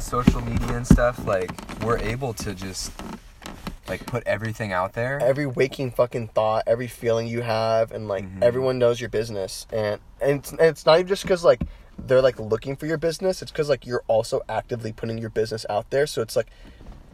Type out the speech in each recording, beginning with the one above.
and social media and stuff, like we're able to just like put everything out there. every waking fucking thought, every feeling you have, and like Mhm. everyone knows your business, and and it's, and it's not even just because like they're like looking for your business. It's because like you're also actively putting your business out there. So it's like,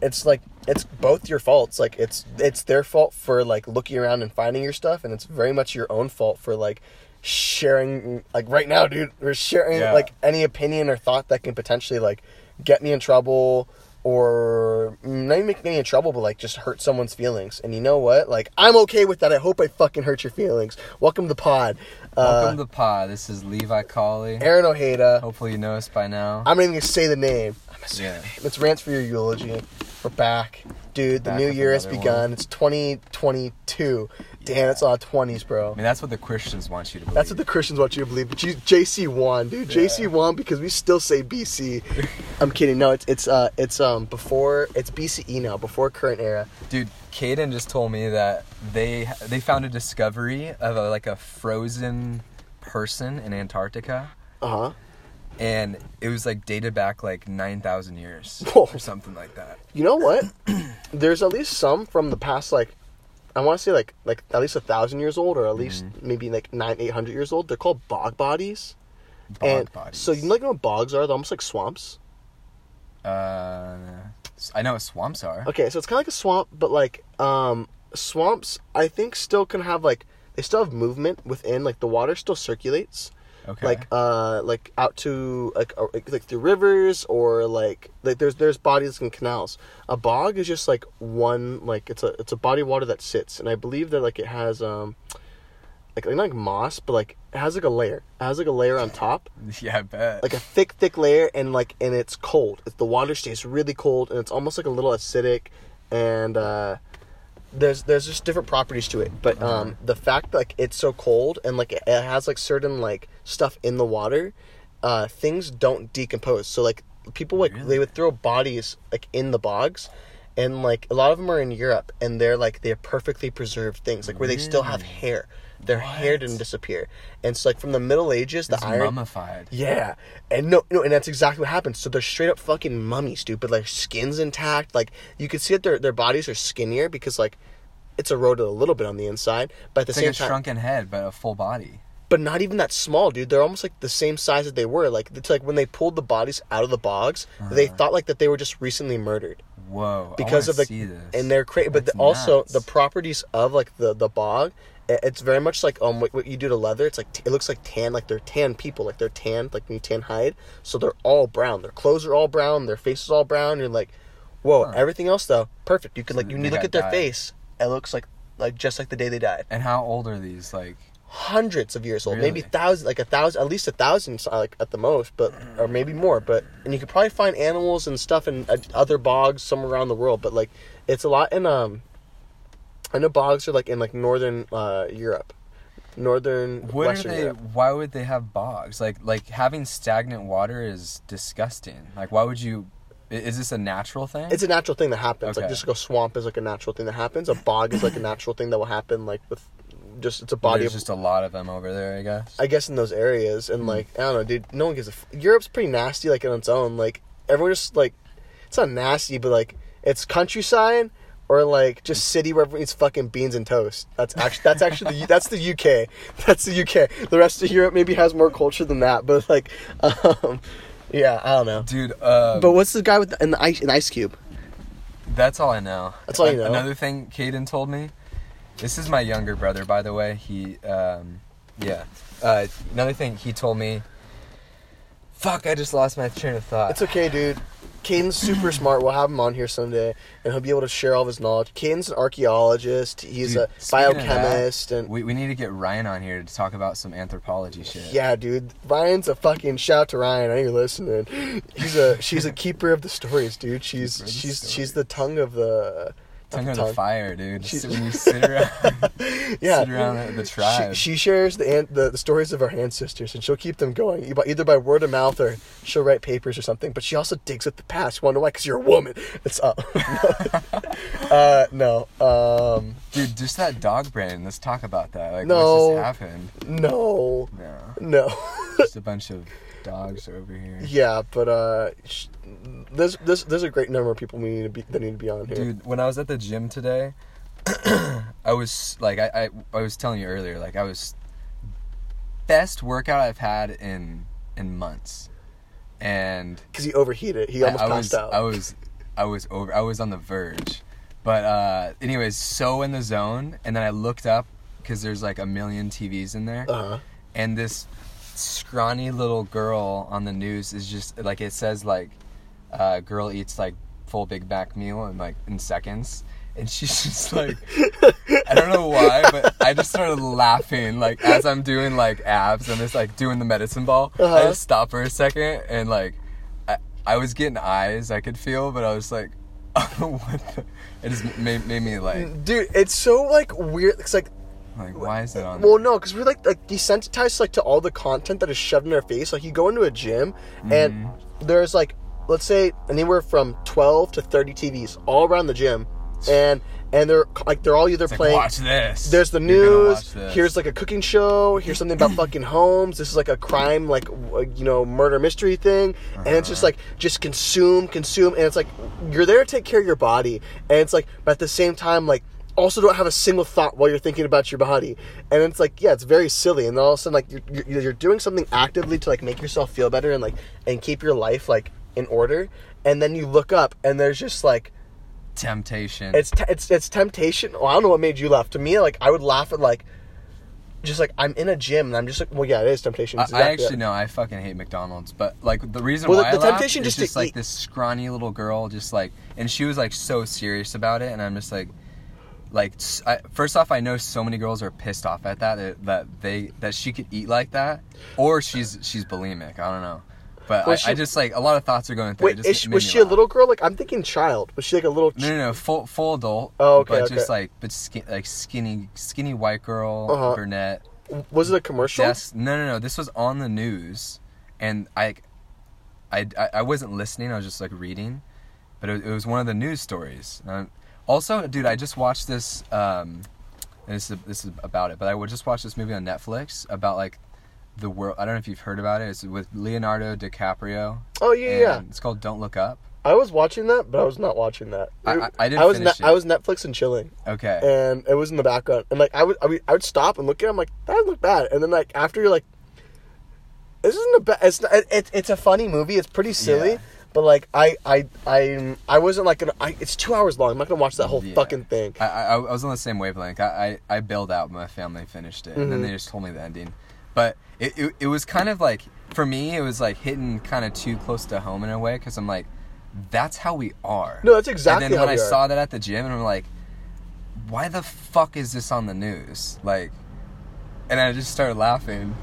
it's like it's both your faults. Like it's it's their fault for like looking around and finding your stuff, and it's very much your own fault for like sharing. Like right now, dude, we're sharing Yeah. like any opinion or thought that can potentially like get me in trouble or not even make me in trouble, but like just hurt someone's feelings. And you know what? Like I'm okay with that. I hope I fucking hurt your feelings. Welcome to the pod. Welcome uh, to the pod. This is Levi Colley. Aaron Ojeda. Hopefully you know us by now. I'm not even gonna say the name. Yeah. It's rants for your eulogy. We're back, dude. The Back new year has begun. one. It's 2022. Damn, Yeah. that's a lot 20s, bro. I mean, that's what the Christians want you to believe. That's what the Christians want you to believe. But JC won, dude. JC Yeah. won because we still say BC. I'm kidding. No, it's it's uh it's um before it's BCE now, before current era. Dude, Caden just told me that they they found a discovery of a, like a frozen person in Antarctica, Uh huh. And it was like dated back like nine thousand years Whoa. or something like that. You know what? There's at least some from the past, like I want to say like like at least a thousand years old, or at least Mm-hmm. maybe like nine eight hundred years old. They're called bog bodies. Bog and bodies. so you know, like what bogs are? They're almost like swamps. Uh, I know what swamps are. Okay, so it's kind of like a swamp, but like um swamps, I think still can have like they still have movement within. Like the water still circulates. Okay. like uh like out to like uh, like, like through rivers or like like there's there's bodies and canals a bog is just like one like it's a it's a body of water that sits and i believe that like it has um like not like moss but like it has like a layer it has like a layer on top yeah, I bet. like a thick thick layer and like and it's cold It's- the water stays really cold and it's almost like a little acidic and uh there's there's just different properties to it but um the fact like it's so cold and like it has like certain like stuff in the water uh things don't decompose. So like people like they would throw bodies like in the bogs and like a lot of them are in Europe and they're like they're perfectly preserved things like where they still have hair their hair didn't disappear and so like from the middle ages the it's iron mummified. yeah, and no, no, and that's exactly what happens. So they're straight up fucking mummies, dude. But their skin's intact. Like you can see that their their bodies are skinnier because like it's eroded a little bit on the inside, but at the It's same like a time, shrunken head, but a full body. but not even that small, dude. They're almost like the same size that they were. Like it's like when they pulled the bodies out of the bogs, they Uh-huh. thought like that they were just recently murdered Whoa. because I of the see this. and they're crazy. But the, also the properties of like the the bog, it's very much like um what, what you do to leather. It's like it looks like tan, like they're tan people, like they're tan, like when you tan hide. So they're all brown. Their clothes are all brown. Their face is all brown. You're like, whoa. Huh. Everything else though, perfect. You can So like you they need to look at their dyed. face. It looks like like just like the day they died. And how old are these? Like, Hundreds of years old, maybe Really? thousands, like a thousand, at least a thousand, like at the most, but or maybe more. But and you could probably find animals and stuff in uh, other bogs somewhere around the world. But like it's a lot in um. I know bogs are like in like northern uh Europe, northern what are they? Europe. Why would they have bogs? Like, like having stagnant water is disgusting. Like, why would you? Is this a natural thing? It's a natural thing that happens. Like just like a swamp is like a natural thing that happens. A bog is like a natural thing that will happen. Like with just it's a body There's of just a lot of them over there, I guess. I guess in those areas, and like I don't know, dude. No one gives a. F- Europe's pretty nasty, like on its own. Like everyone just like, it's not nasty, but like it's countryside or like just city where everyone eats fucking beans and toast. That's actually that's actually the, that's the UK. That's the UK. The rest of Europe maybe has more culture than that, but like, um, yeah, I don't know. Dude, uh, But what's the guy with the, in the ice, an ice cube? that's all I know. That's all you know? Another thing Caden told me. This is my younger brother, by the way. He, um, yeah. Uh, another thing he told me. Fuck! I just lost my train of thought. It's okay, dude. Caden's super smart. We'll have him on here someday, and he'll be able to share all of his knowledge. Caden's an archaeologist. He's Dude, a of that, biochemist, and We, we need to get Ryan on here to talk about some anthropology shit. Yeah, dude. Ryan's a fucking shout to Ryan. I know you're listening. He's a she's a keeper of the stories, dude. She's she's she's the tongue of the Not of the fire, dude. She- you sit around, Yeah. sit around the, the tribe. She, she shares the, an- the the stories of our ancestors, and she'll keep them going either by- either by word of mouth or she'll write papers or something. But she also digs at the past. Know why? Because you're a woman. It's uh, uh no um dude, just that dog brain. Let's talk about that. Like, No. what just happened? no No. no. Just a bunch of dogs over here. yeah, but uh, sh- there's there's there's a great number of people we need to be that need to be on here. Dude, when I was at the gym today, I was like, I, I, I was telling you earlier, like I was best workout I've had in in months, and Because he overheated. He I, almost I passed was, out. I was, I was over, I was on the verge, but uh, anyways, so in the zone, and then I looked up because there's like a million TVs in there, uh-huh. and this scrawny little girl on the news is just like it says like uh, girl eats like full Big Mac meal in like in seconds and she's just like i don't know why but i just started laughing like as i'm doing like abs and just like doing the medicine ball i Uh-huh. just stopped for a second and like i, I was getting eyes i could feel but i was like what the it just made, made me like Dude, it's so like weird. It's like like why is it on Well, no, because we're like like desensitized like to all the content that is shoved in our face. Like you go into a gym and Mm-hmm. there's like let's say anywhere from twelve to thirty TVs all around the gym, and and they're like they're all either It's like, playing. watch this There's the news. Here's like a cooking show. Here's something about fucking homes. This is like a crime, like you know, murder mystery thing. And it's just Uh-huh. like just consume, consume, and it's like you're there to take care of your body, and it's like, but at the same time, like also don't have a single thought while you're thinking about your body. And it's like, yeah, it's very silly. And then all of a sudden, like you're, you're, you're doing something actively to like make yourself feel better and like and keep your life like in order. And then you look up, and there's just like temptation it's te- it's it's temptation. Well, I don't know what made you laugh. To me, like I would laugh at like, just like I'm in a gym and I'm just like, well, yeah, it is temptation. I, I actually know I fucking hate McDonald's, but like the reason Well, the- why the I laugh temptation is just to just like eat- this scrawny little girl, just like, and she was like so serious about it, and I'm just like, like I first off, I know so many girls are pissed off at that that, that they that she could eat like that, or she's she's bulimic. I don't know, but I, she- I just like a lot of thoughts are going through. it Wait, she, was she a laugh. little girl? Like I'm thinking child. Was she like a little? No, no, no, full full adult. Oh, okay, But just like, but skin, like skinny, skinny white girl, Uh-huh. brunette. Was it a commercial? Yes. No, no, no. This was on the news, and I, I, I, I wasn't listening. I was just like reading, but it, it was one of the news stories. Also, dude, I just watched this. Um, and this is this is about it, but I would just watch this movie on Netflix about like the world. I don't know if you've heard about it. It's with Leonardo DiCaprio. Oh yeah, yeah. It's called Don't Look Up. I was watching that, but I was not watching that. I- I- I didn't I was finish I was Netflix and chilling, Okay. and it was in the background, and like I would I would, I would stop and look at. it, I'm like that doesn't look bad, and then like after you're like, this isn't a bad. It's not, it, it, it's a funny movie. It's pretty silly. Yeah. But like I I I I wasn't like gonna. I, it's two hours long. I'm not gonna watch that whole Yeah. fucking thing. I, I, I was on the same wavelength. I, I, I bailed out. My family finished it, and then they mm-hmm. just told me the ending. But it, it, it was kind of like for me, it was like hitting kind of too close to home in a way because I'm like, that's how we are. No, that's exactly And then when I are. saw that at the gym, and I'm like, why the fuck is this on the news? Like, and I just started laughing.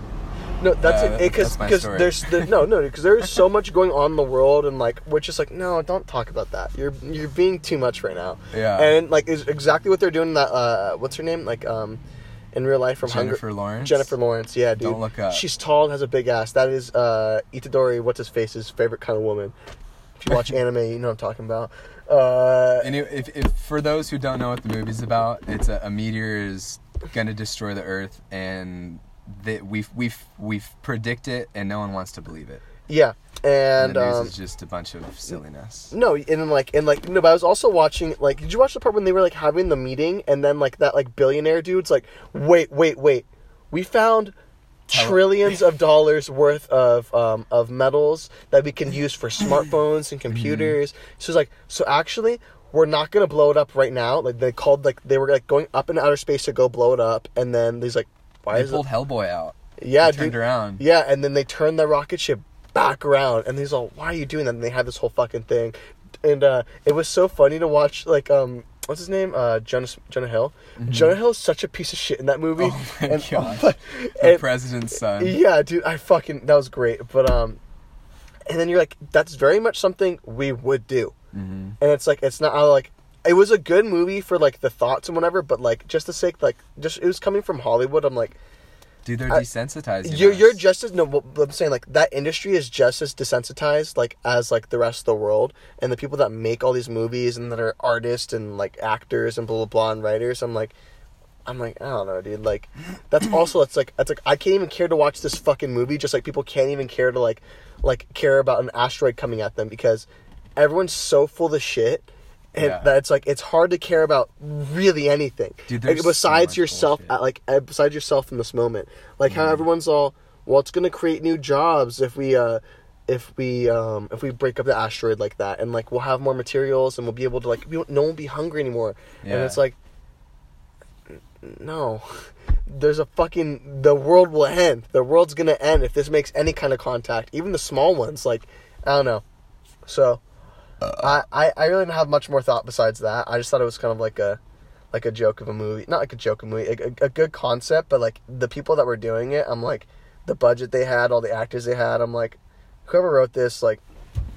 No, that's Uh, it. Because because there's the, no no because there is so much going on in the world and like we're just like no don't talk about that. You're you're being too much right now. Yeah. And like is exactly what they're doing. in That uh, what's her name? Like um, in real life from Jennifer Hunger. Lawrence. Jennifer Lawrence. Yeah, dude. Don't look up. She's tall and has a big ass. That is uh Itadori. What's his face's favorite kind of woman. If you watch anime, you know what I'm talking about. Uh, And if, if, if for those who don't know what the movie's about, it's a, a meteor is gonna destroy the Earth, and that we've we've we've predict it, and no one wants to believe it. yeah, And, and the news um, is just a bunch of silliness. No, and then like and like no, but I was also watching like did you watch the part when they were like having the meeting and then like that like billionaire dude's like wait wait wait we found trillions of dollars worth of um, of metals that we can use for smartphones and computers. So it's like so actually we're not gonna blow it up right now. Like they called like they were like going up in outer space to go blow it up, and then there's like why They pulled it? Hellboy out. Yeah, They turned dude. around. Yeah, and then they turned the rocket ship back around, and he's all, "Why are you doing that?" And they had this whole fucking thing, and uh, it was so funny to watch. Like, um, what's his name? Uh, Jonah Jonah Hill. Jonah Hill is such a piece of shit in that movie. Mm-hmm. Oh my and, God. but- The and- president's son. yeah, dude, I fucking that was great. But um, and then you're like, that's very much something we would do, hmm and it's like it's not like. It was a good movie for like the thoughts and whatever, but like just the sake, like just it was coming from Hollywood. I'm like, Dude, they're I- desensitizing. you're us. you're just as no. I'm saying like that industry is just as desensitized like as like the rest of the world, and the people that make all these movies and that are artists and like actors and blah blah blah and writers. I'm like, I'm like, I don't know, dude. Like, that's also it's like it's like I can't even care to watch this fucking movie. Just like people can't even care to like like care about an asteroid coming at them because everyone's so full of shit. And Yeah. that it's like it's hard to care about really anything. Dude, Like, there's so besides yourself, uh, like uh, besides yourself in this moment, like how everyone's all, well, it's gonna create new jobs if we, uh, if we, um, if we break up the asteroid like that, and like we'll have more materials and we'll be able to like, we won't, no one will be hungry anymore, and it's like, no, there's a fucking the world will end. The world's gonna end if this makes any kind of contact, even the small ones. Like, I don't know. So, I, I really didn't have much more thought besides that. I just thought it was kind of like a like a joke of a movie, not like a joke of a movie, a, a, a good concept, but like the people that were doing it, I'm like, the budget they had, all the actors they had, I'm like, whoever wrote this, like,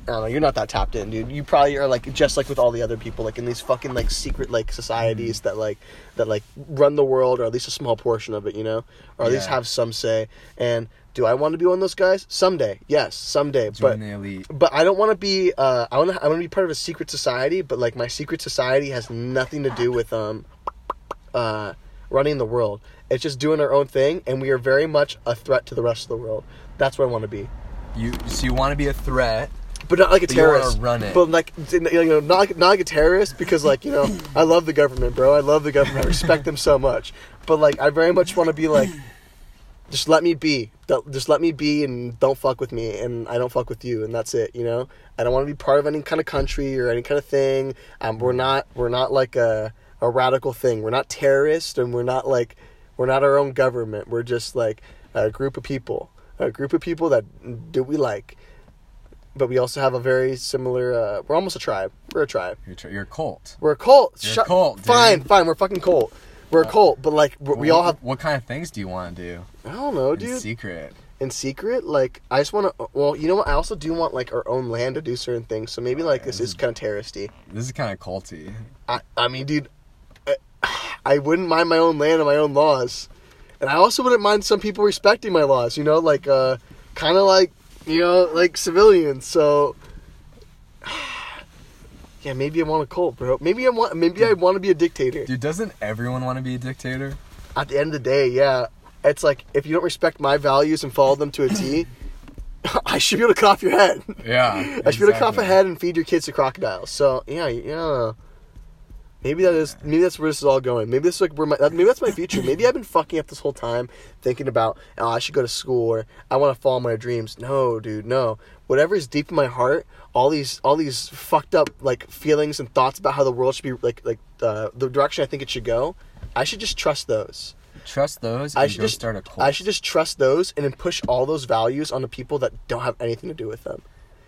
I don't know, you're not that tapped in, dude. You probably are like just like with all the other people, like in these fucking like secret like societies that like that like run the world, or at least a small portion of it, you know, or at least have some say. And do I want to be one of those guys? Someday, yes, someday. Join but the elite. but I don't want to be. Uh, I want to. I want to be part of a secret society. But like my secret society has nothing to do with um, uh, running the world. It's just doing our own thing, and we are very much a threat to the rest of the world. That's what I want to be. You so you want to be a threat? But not like a But you terrorist. run it. But like, you know, not like, not like a terrorist because like you know, I love the government, bro. I love the government. I respect them so much. But like, I very much want to be like, just let me be. Don't- Just let me be, and don't fuck with me, and I don't fuck with you, and that's it. You know, I don't want to be part of any kind of country or any kind of thing. Um, we're not. We're not like a a radical thing. We're not terrorists, and we're not like we're not our own government. We're just like a group of people, a group of people that do we like but we also have a very similar. Uh, we're almost a tribe. We're a tribe. You're, tr- you're a cult. We're a cult. You're a cult, dude. Fine, fine. We're a fucking cult. We're a cult, but like we we all have. What kind of things do you want to do? I don't know, dude. In secret. In secret, like I just want to. Well, you know what? I also do want like our own land to do certain things. So maybe like this is kind of terroristy. This is kind of culty. I, I mean, dude, I, I wouldn't mind my own land and my own laws, and I also wouldn't mind some people respecting my laws. You know, like uh, kind of like you know, like civilians. So, yeah, maybe I want a cult, bro. Maybe I want. Maybe I want to be a dictator. Dude, doesn't everyone want to be a dictator? At the end of the day, yeah, it's like if you don't respect my values and follow them to a T. I should be able to cut off your head. Yeah. I should be able to cut off a head and feed your kids to crocodiles. So yeah, yeah. Maybe that is maybe that's where this is all going. Maybe this is like where my maybe that's my future. Maybe I've been fucking up this whole time thinking about oh I should go to school or I want to follow my dreams. No, dude, no. Whatever is deep in my heart, all these all these fucked up like feelings and thoughts about how the world should be like like uh, the direction I think it should go. I should just trust those. Trust those and I should just start a cult. I should just trust those and then push all those values onto people that don't have anything to do with them.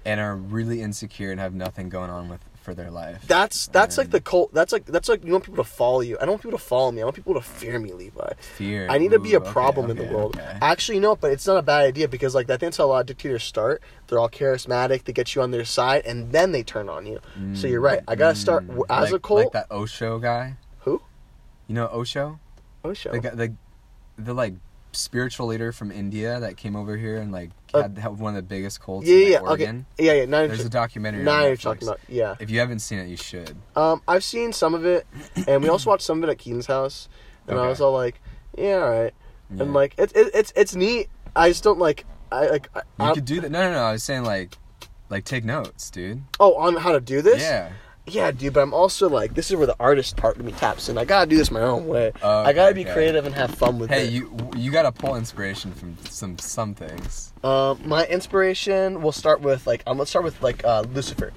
and are really insecure and have nothing going on with for their life. That's that's like the cult. That's like that's like you want people to follow you. I don't want people to follow me. I want people to fear me, Levi. fear. I need to be a Ooh, okay, problem in the okay, world. okay. Actually, no, but it's not a bad idea because like I think that's how a lot of dictators start. They're all charismatic. They get you on their side, and then they turn on you. so you're right. I gotta start Mm, as like, a cult. like that Osho guy. Who? You know Osho? Osho. The guy, the, the like spiritual leader from India that came over here and like Uh, had, had one of the biggest cults yeah, in yeah, like, yeah. Okay. Yeah, yeah. Now, There's a documentary. now you're talking about. Yeah. If you haven't seen it, you should. Um, I've seen some of it, and we also watched some of it at Keen's house, and I was all like, "Yeah, all right." Yeah. And like, it's it, it's it's neat. I just don't like. I like. I, you I- could do that. No, no, no. I was saying like, like take notes, dude. oh, on how to do this. Yeah. Yeah, dude, but I'm also like, this is where the artist part of me taps in. I gotta do this my own way. Oh, I gotta be okay. creative and have fun with Hey, it. you you got to pull inspiration from some some things. Um, my inspiration will start with like, um, let's start with like uh, Lucifer.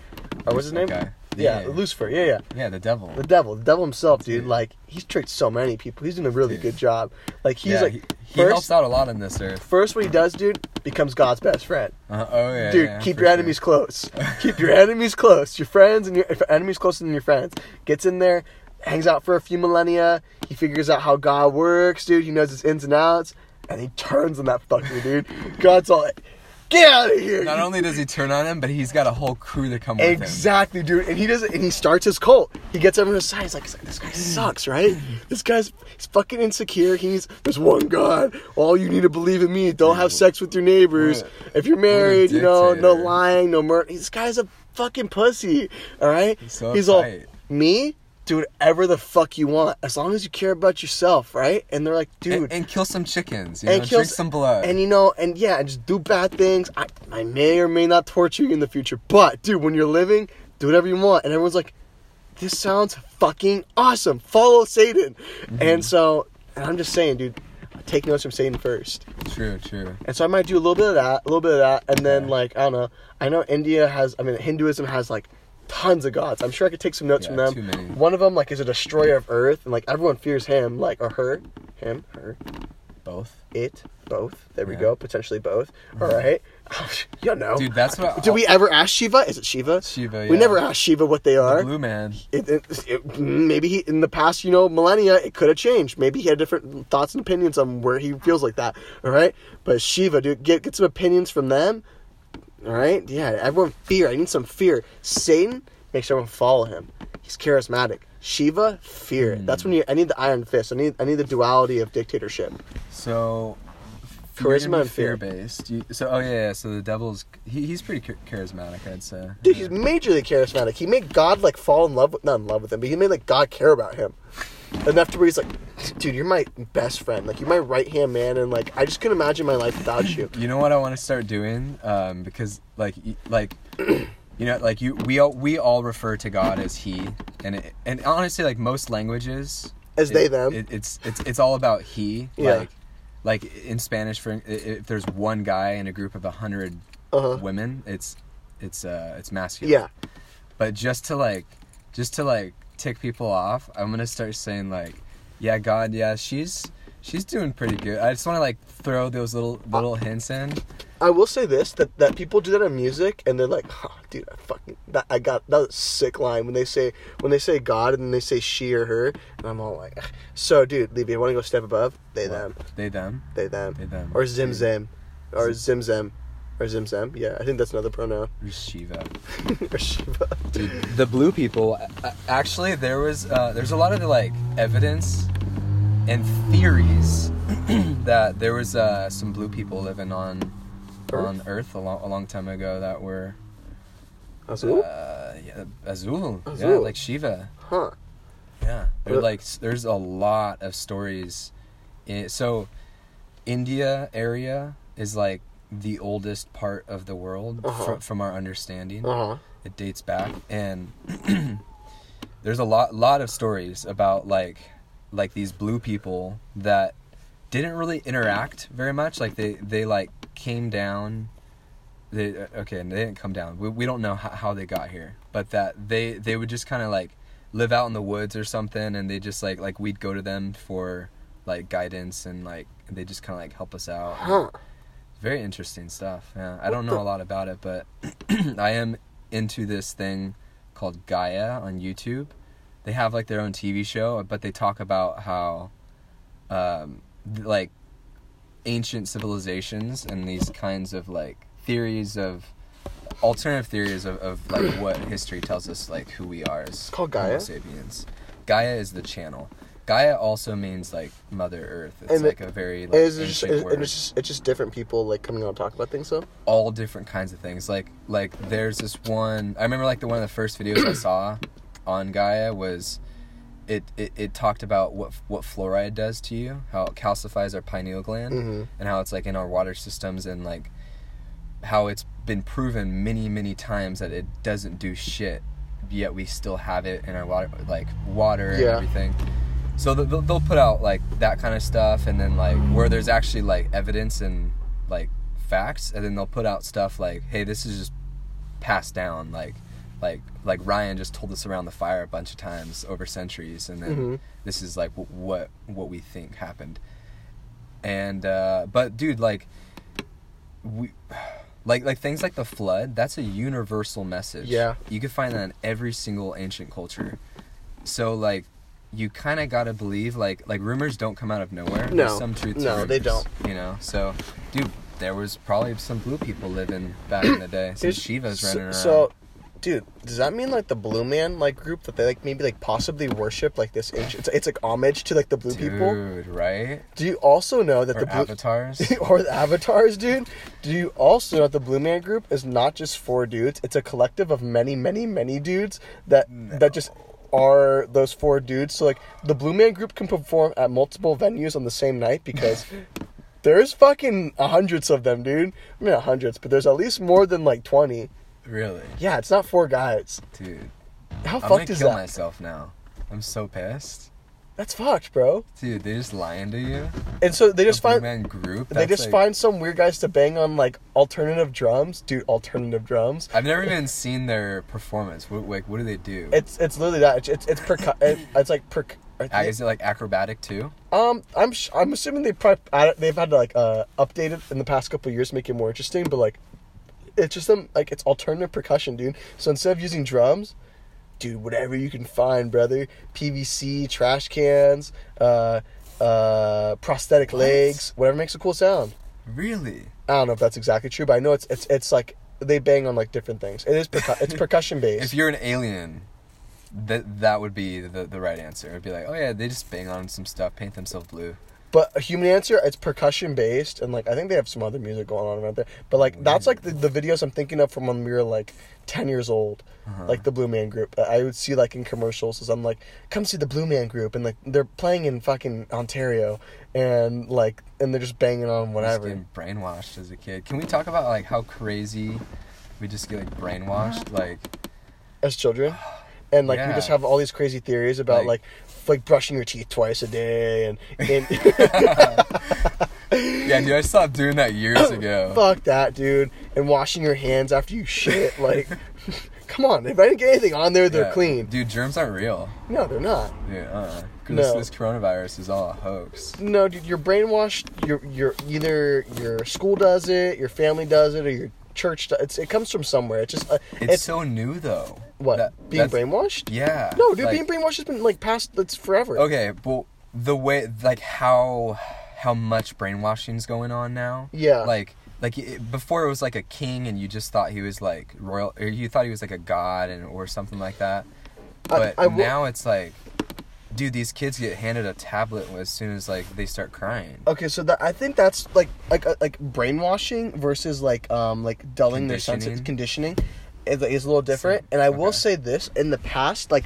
Or what's his name? Okay. Yeah, Yeah. Lucifer. Yeah, yeah. Yeah, the devil. The devil, the devil himself, dude. Like he's tricked so many people. He's doing a really Dude. good job. Like he's yeah, like, he, he first, helps out a lot in this earth. first what he does, dude, becomes God's best friend. Uh, oh yeah, Dude, keep your sure. enemies close. keep your enemies close. Your friends and your if enemies closer than your friends. Gets in there, hangs out for a few millennia. He figures out how God works, dude. He knows his ins and outs, and he turns on that fucker, dude. God's all "Get out of here!" Not only does he turn on him, but he's got a whole crew to come with him. Exactly, dude. And he does and he starts his cult. He gets everyone aside. He's like, "This guy sucks, right? This guy's he's fucking insecure. He's there's one God. All you need to believe in me. Don't have sex with your neighbors. If you're married, you know, no lying, no murder. This guy's a fucking pussy. All right. He's so all me, do whatever the fuck you want as long as you care about yourself, right? And they're like, dude, and, and kill some chickens. You know, kill drink some blood. And you know, and yeah, and just do bad things. I, I may or may not torture you in the future, but dude, when you're living, do whatever you want. And everyone's like, this sounds fucking awesome. Follow Satan. Mm-hmm. And so, and I'm just saying, dude, take notes from Satan first. true, true. And so I might do a little bit of that, a little bit of that, and then like I don't know. I know India has, I mean, Hinduism has like tons of gods. I'm sure I could take some notes Yeah, from them. too many. One of them like is a destroyer of Earth, and like everyone fears him, like or her, him, her, Both. it, both. There we go, potentially both. All mm-hmm. right, you know. Dude, that's what. Did we ever ask Shiva? Is it Shiva? Shiva, We never asked Shiva what they are. Blue man. It, it, it- mm, maybe he in the past, you know, millennia, it could have changed. Maybe he had different thoughts and opinions on where he feels like that. All right, but Shiva, dude, get get some opinions from them. All right, yeah, everyone fear. I need some fear. Satan makes everyone follow him. He's charismatic. Shiva, fear. That's when you. I need the iron fist. I need. I need the duality of dictatorship. So. Charisma and fear. based. You, so oh yeah, yeah, so the devil's he, he's pretty charismatic, I'd say. Dude, he's majorly charismatic. He made God like fall in love with not in love with him, but he made like God care about him enough to where he's like, dude, you're my best friend. Like you're my right hand man, and like I just couldn't imagine my life without you. You know what I want to start doing? Um, because like like you know like you we all we all refer to God as He, and it, and honestly like most languages As it- they, them. it, it's it's it's all about He. Yeah. Like like in Spanish, for if there's one guy in a group of a hundred Uh-huh. women, it's it's uh it's masculine. Yeah, But just to like, just to like tick people off, I'm gonna start saying like, yeah, God, yeah, she's she's doing pretty good. I just want to like throw those little little hints in. I will say this that that people do that in music, and they're like, huh, dude, I fucking that I got that was a sick line when they say when they say God and then they say she or her, and I'm all like, so dude, Levi, I want to go step above. They them, They them. they them, They them. or zim zim, or zim zim, or zim zim. Yeah, I think that's another pronoun. Or Shiva. or Shiva. Dude, the blue people. Actually, there was uh, there's a lot of like evidence and theories that there was uh, some blue people living on Earth? on Earth a long, a long time ago that were Azul? uh, yeah, Azul. Yeah, like Shiva. Huh. Yeah, But- like there's a lot of stories. In, so, India area is like the oldest part of the world Uh-huh. fr- from our understanding. Uh huh. It dates back, and there's a lot lot of stories about like like these blue people that didn't really interact very much. Like they they like came down. They uh, okay, they didn't come down. We we don't know how, how they got here, but that they they would just kind of like live out in the woods or something, and they just like like we'd go to them for like guidance and like they just kind of like help us out. Huh. Very interesting stuff. Yeah, I don't know a lot about it, but I am into this thing called Gaia on YouTube. They have like their own TV show, but they talk about how, um, th- like, ancient civilizations and these kinds of like theories of alternative theories of, of like what history tells us like who we are as called Homo Gaia? sapiens. Gaia is the channel. Gaia also means like Mother Earth. It's And like it- a very like, Is it just, word and it's just it's just different people like coming on and talking about things So all different kinds of things. Like like there's this one I remember like the one of the first videos I saw on Gaia was it, it, it talked about what what fluoride does to you, how it calcifies our pineal gland Mhm. and how it's like in our water systems and like how it's been proven many many times that it doesn't do shit yet we still have it in our water like water and Yeah. everything so they'll, they'll put out like that kind of stuff and then like where there's actually like evidence and like facts and then they'll put out stuff like hey this is just passed down like like like ryan just told us around the fire a bunch of times over centuries and then Mhm. this is like w- what what we think happened and uh but dude like we like like things like the flood that's a universal message Yeah. you can find that in every single ancient culture so like you kind of got to believe like like rumors don't come out of nowhere No. There's some truth No, they don't. you know so dude there was probably some blue people living back in the day some shivas so, running around So, dude, does that mean like the Blue Man like group that they like maybe like possibly worship like this ancient? It's, it's like homage to like the blue people. dude right Do you also know that or the blue avatars or the avatars, dude? Do you also know that the Blue Man group is not just four dudes? It's a collective of many, many, many dudes that that just are those four dudes. So like the Blue Man Group can perform at multiple venues on the same night because there's fucking hundreds of them, dude. I mean not hundreds, but there's at least more than like twenty. Really, Yeah, it's not four guys. dude. How I'm gonna kill myself now. I'm so pissed, That's fucked, bro. dude. They just lying to you. And so they just Blue find Man group. they just like- find some weird guys to bang on like alternative drums, dude. Alternative drums. I've never even seen their performance. What, like, what do they do? It's it's literally that. It's it's, it's percu- it, It's like per. I Uh, Is it like acrobatic too? Um, I'm sh- I'm assuming they probably they've had to like uh update it in the past couple of years, to make it more interesting. But like, it's just them like it's alternative percussion, dude. So instead of using drums, dude, whatever you can find, brother. PVC, trash cans, uh, uh, prosthetic What? legs, whatever makes a cool sound. Really? I don't know if that's exactly true, but I know it's it's it's like they bang on like different things. It is percu- it's percussion based. If you're an alien, that that would be the the right answer. It'd be like, oh yeah, they just bang on some stuff, paint themselves blue. But a human answer, it's percussion based, and like I think they have some other music going on around there. But like that's like the, the videos I'm thinking of from when we were like ten years old, Uh-huh. like the Blue Man Group. I would see like in commercials, as I'm like, come see the Blue Man Group, and like they're playing in fucking Ontario, and like and they're just banging on whatever. getting brainwashed as a kid. Can we talk about like how crazy we just get like brainwashed? Like, as children, and like we just have all these crazy theories about Like- like like brushing your teeth twice a day, and, and yeah, dude, I stopped doing that years ago. fuck that, dude, and washing your hands after you shit. Like, come on, if I didn't get anything on there, they're Yeah. clean. Dude, germs aren't real. No, they're not. Dude, uh, No. this, this coronavirus is all a hoax. No, dude, you're brainwashed. You're you're either your school does it, your family does it, or your church. It's, it comes from somewhere. It's just uh, It's, so new though. what That- being brainwashed. Yeah. No, dude, like- being brainwashed has been like past. That's forever. Okay, well, the way like how how much brainwashing's going on now. Yeah. Like like it, before it was like a king and you just thought he was like royal or you thought he was like a god and or something like that. But I will- now it's like dude, these kids get handed a tablet as soon as like they start crying. Okay, so that I think that's like like uh, like brainwashing versus like um like dulling their senses Conditioning? conditioning is, is a little different. And I will say this: in the past, like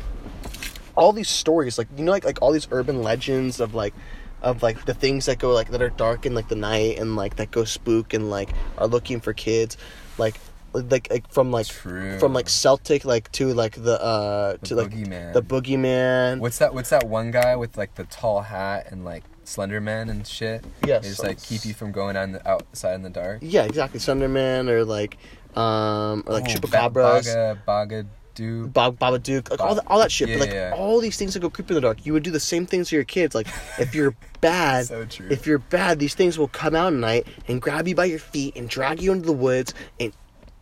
all these stories, like you know, like like all these urban legends of like of like the things that go like that are dark in like the night and like that go spook and like are looking for kids, like like like from like True. from like Celtic like to like the uh The to like boogeyman. the boogeyman. What's that? What's that one guy with like the tall hat and like Slender Man and shit? Yes. They just like keep you from going on the outside in the dark. Yeah, exactly. Sunderman or like um or like Oh, chupacabras. Ba- Baga, Bagadoo. Bob Babadook, like all Bob- that, all that shit. Yeah, but like yeah. all these things that go creep in the dark, you would do the same things to your kids. Like if you're bad, So true. if you're bad, these things will come out at night and grab you by your feet and drag you into the woods and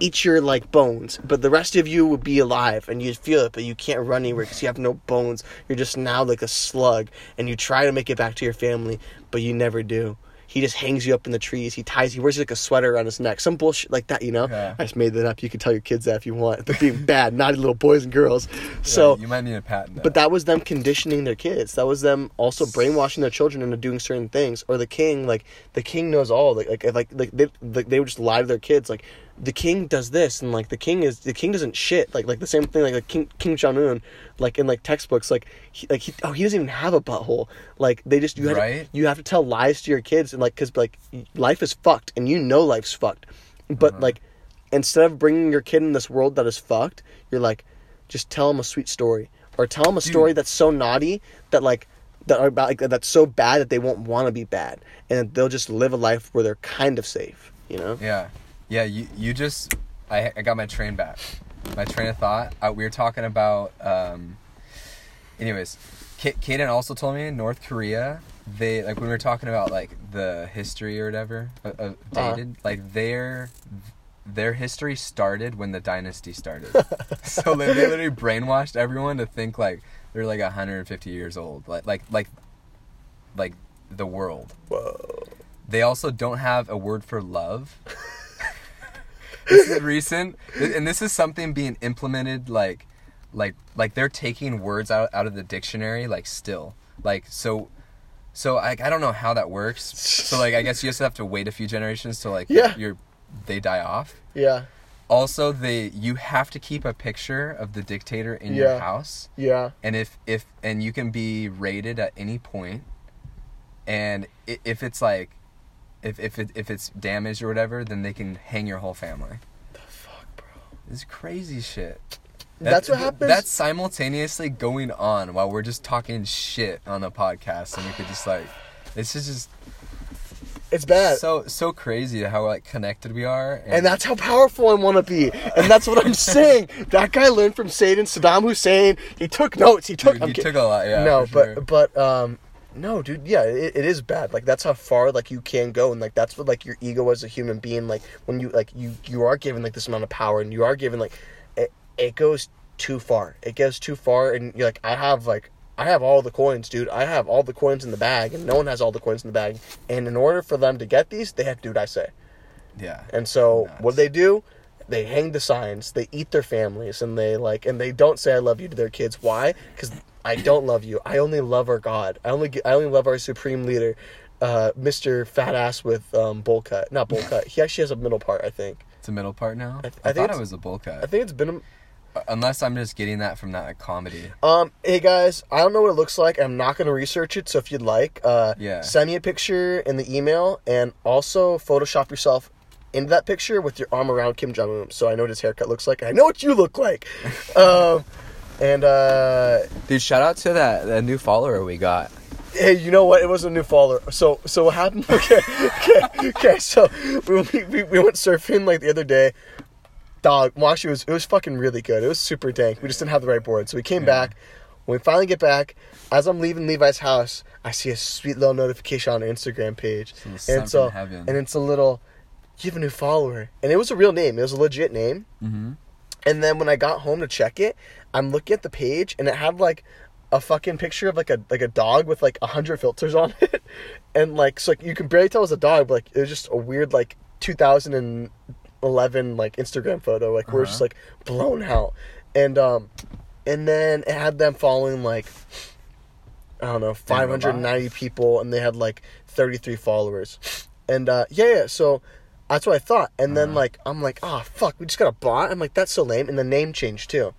eat your like bones. But the rest of you would be alive and you'd feel it, but you can't run anywhere because you have no bones. You're just now like a slug, and you try to make it back to your family, but you never do. He just hangs you up in the trees. He ties. He wears like a sweater around his neck. Some bullshit like that, you know. Yeah. I just made that up. You can tell your kids that if you want. They're being bad, naughty little boys and girls. So Yeah, you might need a patent. but that was them conditioning their kids. That was them also brainwashing their children into doing certain things. Or the king, like the king knows all. Like like like, like they like, they would just lie to their kids. Like the king does this, and like the king is the king doesn't shit. Like like the same thing. Like, like King King Jong Un, like in like textbooks. Like he, like he, oh he doesn't even have a butthole. Like they just you have Right? to, you have to tell lies to your kids and like because like life is fucked and you know life's fucked, but Uh-huh. like instead of bringing your kid in this world that is fucked, you're like, just tell them a sweet story or tell them a story that's so naughty that like that are about like that's so bad that they won't want to be bad and they'll just live a life where they're kind of safe. You know? Yeah, yeah. You you just I I got my train back. My train of thought. Uh, we were talking about. Um, anyways, K- Caden also told me in North Korea. They like when we were talking about like the history or whatever of, of Uh-huh. dated. Like their their history started when the dynasty started. so they, they literally brainwashed everyone to think like they're like 150 years old. Like like like like the world. Whoa. They also don't have a word for love. this is recent, and this is something being implemented like, like, like they're taking words out out of the dictionary like still like so. So I, I don't know how that works. So like I guess you just have to wait a few generations till like Yeah. you're they die off. Yeah. Also, they you have to keep a picture of the dictator in Yeah. your house, Yeah. and if if and you can be raided at any point, and if it's like, if if it, if it's damaged or whatever, then they can hang your whole family. The fuck, bro. It's crazy shit. That's what happens. That's simultaneously going on while we're just talking shit on the podcast, and we could just like, this is just It's bad. so so crazy how like connected we are, and that's how powerful I want to be. And that's what I'm saying. That guy learned from Satan, Saddam Hussein. He took notes. He took. Dude, he took a lot. Yeah, no, but sure. but um, no, dude. Yeah, it, it is bad. Like that's how far like you can go, and like that's what like your ego as a human being. Like when you like you you are given like this amount of power, and you are given like it, it goes too far. It goes too far, and you're like I have like. I have all the coins, dude. I have all the coins in the bag, and no one has all the coins in the bag. And in order for them to get these, they have to do what I say. yeah, And so Nuts. what do they do? They hang the signs. They eat their families, and they like, and they don't say "I love you" to their kids. Why? Because I don't love you. I only love our God. I only, I only love our supreme leader, uh, Mister Fat Ass with um, bowl cut. Not bowl cut. He actually has a middle part. I think. it's a middle part now. I I, th- I think thought it was a bowl cut. I think it's been. A... Unless I'm just getting that from that comedy. Um, hey guys, I don't know what it looks like. I'm not gonna research it. So if you'd like, uh, Yeah. send me a picture in the email, and also Photoshop yourself into that picture with your arm around Kim Jong Un. So I know what his haircut looks like. I know what you look like. um, and uh, Dude, shout out to that, that new follower we got. hey, you know what? It was a new follower. So so what happened? Okay, okay, okay. So we, we, we went surfing like the other day. Dog, well, actually, it was it was fucking really good. It was super dank. We just didn't have the right board, so we came Yeah. back. When we finally get back, as I'm leaving Levi's house, I see a sweet little notification on Instagram page, sign and so and it's a little, you have a new follower, and it was a real name. It was a legit name. Mm-hmm. And then when I got home to check it, I'm looking at the page and it had like a fucking picture of like a like a dog with like a hundred filters on it, and like so like, you can barely tell it was a dog, but like it was just a weird like 2011 like Instagram photo, like where it's just Uh-huh. like blown out, and um, and then it had them following like I don't know 590 people, and they had like 33 followers, and uh, yeah, yeah, so. That's what I thought. And then Uh-huh. like I'm like, oh fuck, we just got a bot. I'm like, that's so lame. And the name changed too.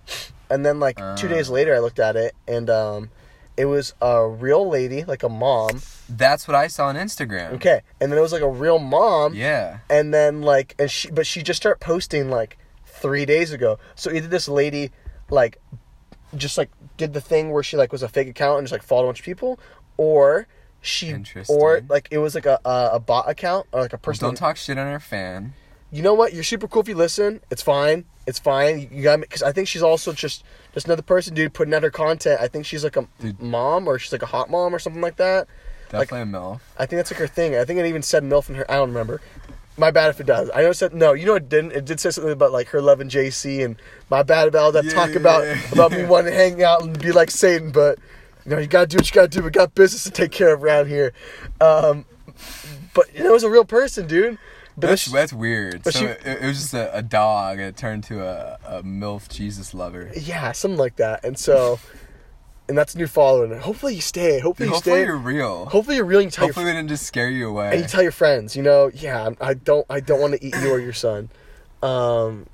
And then like two Uh. days later, I looked at it and um, it was a real lady, like a mom. That's what I saw on Instagram. Okay, and then it was like a real mom. Yeah. And then like, and she, but she just started posting like three days ago. So either this lady, like, just like did the thing where she like was a fake account and just like followed a bunch of people, or she, or like it was like a a, a bot account or like a Well, person. don't talk shit on her fan. You know what? You're super cool if you listen. It's fine. It's fine. You, got because I think she's also just just another person, dude, putting out her content. I think she's like a Dude. mom or she's like a hot mom or something like that. Like- Definitely a MILF. I think that's like her thing. I think it even said MILF in her. I don't remember. My bad if it does. I know it said no. You know it didn't. It did say something about like her loving JC and my bad about all that Yeah, talk yeah, about yeah. about me wanting to hang out and be like Satan, but you know you gotta do what you gotta do. We got business to take care of around here. Um, but you know, it was a real person, dude. But That's, that's weird. so she- it, it was just a, a dog. and It turned to a, a MILF Jesus lover. Yeah, something like that. And so, and that's a new follower. And hopefully you stay. Hopefully Dude, you hopefully stay. you're real. hopefully you're real. And you tell Hopefully your we didn't just scare you away. and you tell your friends. You know, yeah, I don't, I don't want to eat you or your son. Um,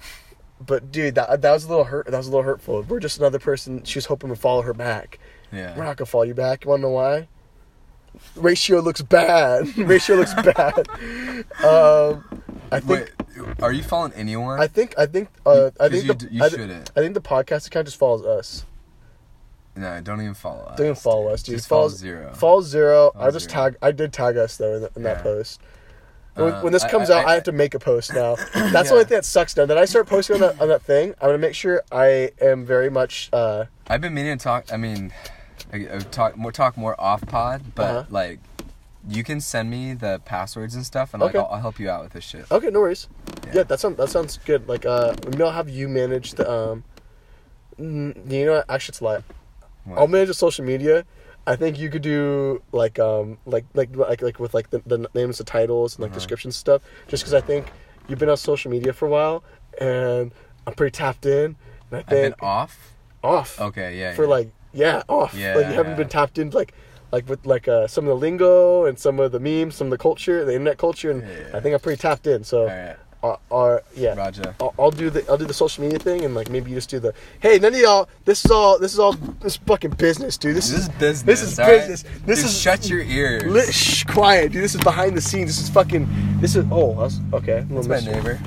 but dude, that that was a little hurt. That was a little hurtful. We're just another person. She was hoping to follow her back. yeah. We're not gonna follow you back. You wanna know why? Ratio looks bad. Ratio looks bad. Um, I think. Wait, are you following anyone? I think. I think. Uh, I think you the. you I, thi- shouldn't. I think the podcast account just follows us. no, don't even follow us. Don't even follow us, dude. Just follow zero. Follow zero. Follow I just zero. tag. I did tag us though in, the, in that post. When, Uh, when this comes I- out, I, I- have to make a post now. That's the only thing that sucks now. That I start posting on that on that thing, I'm gonna make sure I am very much. Uh, I've been meaning to talk. I mean, I, I talk more talk more off pod, but Uh-huh. like, you can send me the passwords and stuff, and like I'll, I'll help you out with this shit. okay, no worries. Yeah, Yeah. that sounds that sounds good. Like, uh, maybe I'll have you manage the. Um, you know, what? actually, it's. What? I'll manage the social media. I think you could do like um like like like like with like the, the names, the titles, and like Uh-huh. descriptions stuff. Just because I think you've been on social media for a while, and I'm pretty tapped in, and I I've been think off. off Okay, yeah. for yeah. like yeah off. Yeah, like you haven't yeah. been tapped in like like with like uh, some of the lingo and some of the memes, some of the culture, the internet culture, and Yeah. I think I'm pretty tapped in. So right. uh, uh, yeah. Raja. I'll, I'll do the I'll do the social media thing and like maybe you just do the hey none of y'all this is all this is all this is fucking business dude this, This is business. this is all right? business this is shut your ears. li- shh, quiet dude this is behind the scenes this is fucking this is oh that's okay That's my neighbor.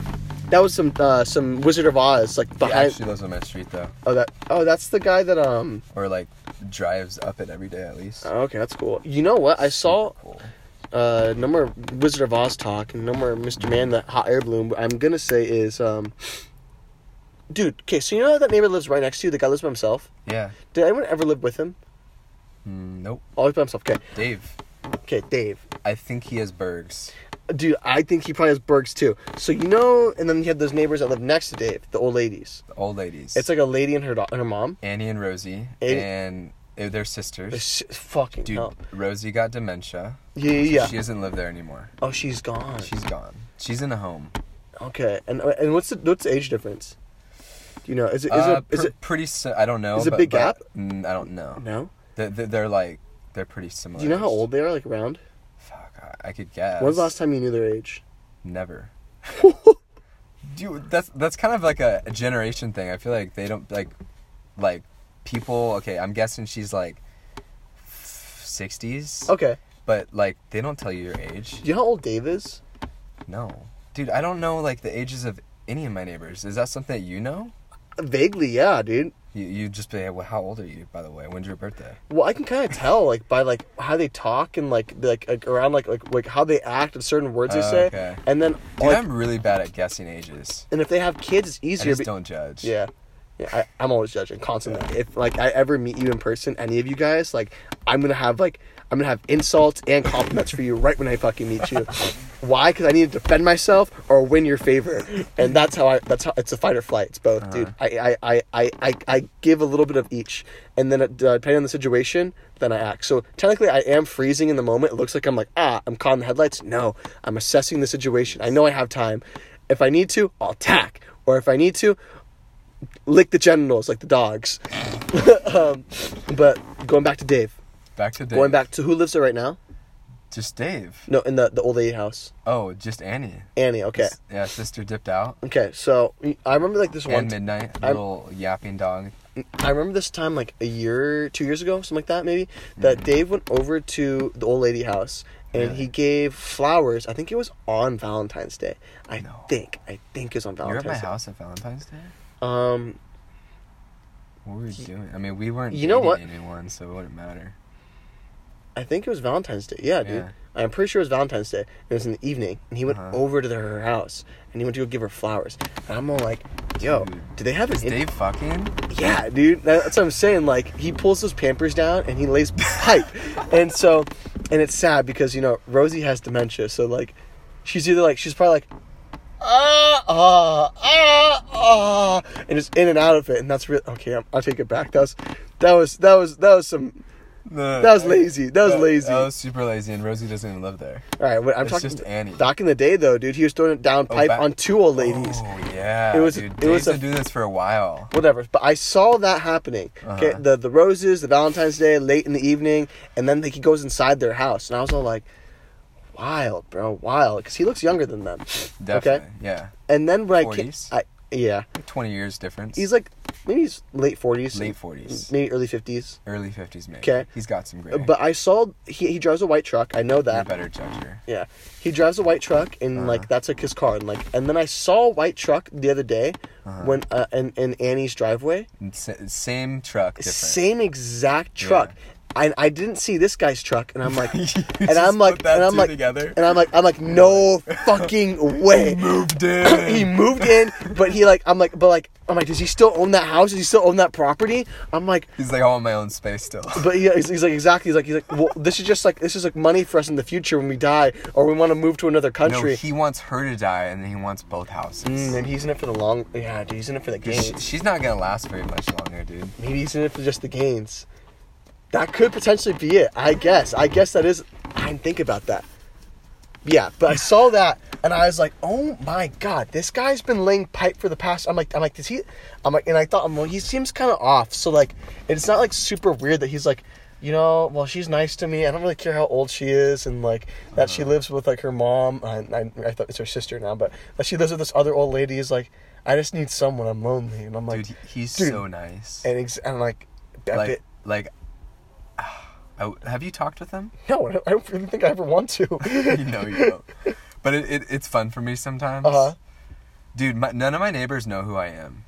That was some uh, some Wizard of Oz like He behind actually lives on my street though, oh that oh that's the guy that um or like drives up it every day at least. oh, okay that's cool you know what I saw Cool. uh, no more Wizard of Oz talk, and no more Mr. Man, the hot air balloon. What I'm gonna say is, um, dude. Okay, so you know that neighbor lives right next to you. The guy lives by himself. Yeah. Did anyone ever live with him? Mm, nope. Always by himself. Okay, Dave. okay, Dave. I think he has Bergs. Dude, I think he probably has Bergs too. So you know, and then you have those neighbors that live next to Dave, the old ladies. The old ladies. It's like a lady and her do- and her mom. Annie and Rosie, Annie- and uh, they're sisters. It's fucking Dude, hell. Rosie got dementia. Yeah, yeah, yeah. She doesn't live there anymore. oh, she's gone. She's gone. She's in a home. okay, and and what's the what's the age difference? Do you know? Is it is uh, it is pr- it pretty? Si- I don't know. is it but- big but- gap? Mm, I don't know. no? They're, they're like they're pretty similar. Do you know how old they are? Like around? I, I could guess. When's the last time you knew their age? Never. Dude, that's that's kind of like a, a generation thing. I feel like they don't like like people. Okay, I'm guessing she's like sixties. Okay. But like they don't tell you your age. Do you know how old Dave is? No, dude, I don't know like the ages of any of my neighbors. Is that something that you know? Vaguely, yeah, dude. You you just be well, how old are you by the way? When's your birthday? Well, I can kind of tell like by like how they talk and like like, like around like, like like how they act and certain words they Oh, say, okay. and then Dude, like, I'm really bad at guessing ages. and if they have kids, it's I easier. just be- don't judge. Yeah. Yeah, I, I'm always judging constantly. If like I ever meet you in person, any of you guys, like I'm gonna have like I'm gonna have insults and compliments for you right when I fucking meet you. Why? Because I need to defend myself or win your favor, and that's how I. That's how it's a fight or flight. It's both, dude. I, I, I, I, I, give a little bit of each, and then uh, depending on the situation, then I act. So technically, I am freezing in the moment. It looks like I'm like ah, I'm caught in the headlights. No, I'm assessing the situation. I know I have time. If I need to, I'll attack, or if I need to, lick the genitals like the dogs. um, but going back to Dave. Back to Dave. Going back to who lives there right now? Just Dave. No, in the the old lady house. Oh, just Annie. Annie. Okay. Yeah, sister dipped out. Okay. So I remember like this one. And midnight, I'm- little yapping dog. I remember this time like a year, two years ago, something like that, maybe. That Dave went over to the old lady house and Mm-hmm. He gave flowers. I think it was on Valentine's Day. I No. think. I think it was on You're Valentine's at my Day. house at Valentine's Day. Um. What were you doing? I mean, we weren't. You know what? Anyone, so it wouldn't matter. I think it was Valentine's Day. Yeah, dude. Yeah. I'm pretty sure it was Valentine's Day. It was in the evening, and he went Uh-huh. over to their house, and he went to go give her flowers. And I'm all like, "Yo, Dude. do they have an Is in- Dave fucking? Yeah, dude. That's what I'm saying. Like he pulls those Pampers down and he lays pipe, and so, and it's sad because you know Rosie has dementia, so like, she's either like she's probably like, ah ah ah ah, and just in and out of it, and that's real. Okay, I'm, I'll take it back. That was, that was that was that was some. No, That was lazy. That was lazy. That was super lazy, and Rosie doesn't even live there. All right, what, I'm It's talking just Annie. back in the day though, dude. He was throwing it down Oh, pipe back- on two old ladies. Oh yeah, It was- Dude, it was a- been doing this for a while. whatever. But I saw that happening. Okay, Uh-huh. the the roses, the Valentine's Day, late in the evening, and then like, he goes inside their house, and I was all like, "Wild, bro, wild," because he looks younger than them. Definitely. Yeah. And then when I came, I yeah, Twenty years difference. he's like maybe he's late forties, late forties, maybe early fifties. early fifties, maybe. Okay. He's got some gray. But I saw he he drives a white truck. I know You're a that. better judger. Yeah, he drives a white truck, and Uh-huh. like that's like his car, and like and then I saw a white truck the other day Uh-huh. when uh, in in Annie's driveway. S- same truck, different. Same exact truck. And I I didn't see this guy's truck, and I'm like, and I'm like, that and I'm like, together. and I'm like, I'm like, no fucking way. He moved in. he moved in, but he like, I'm like, but like, I'm like, does he still own that house? Does he still own that property? I'm like, He's like, I want my own space still. but yeah, he's, he's like, exactly. He's like, he's like, well, this is just like, this is like money for us in the future when we die, or we want to move to another country. No, he wants her to die, and then he wants both houses. Mm, maybe he's in it for the long. Yeah, dude, he's in it for the 'Cause she- gains. she's not gonna last very much longer, dude. Maybe he's in it for just the gains. That could potentially be it. I guess. I guess that is. I didn't think about that. Yeah, but I saw that and I was like, "Oh my god, this guy's been laying pipe for the past." I'm like, I'm like, does he? I'm like, and I thought, I'm well, he seems kind of off. So like, it's not like super weird that he's like, you know, well, she's nice to me. I don't really care how old she is, and like that she Uh-huh. lives with like her mom. I, I, I thought it's her sister now, but that she lives with this other old lady is like, I just need someone. I'm lonely, and I'm like, dude, he's dude, so nice. and, ex- and like, like, bit- like, I, have you talked with him? no, I don't- I think I ever want to. you know you don't. But it, it, it's fun for me sometimes. Uh huh. Dude, my, none of my neighbors know who I am.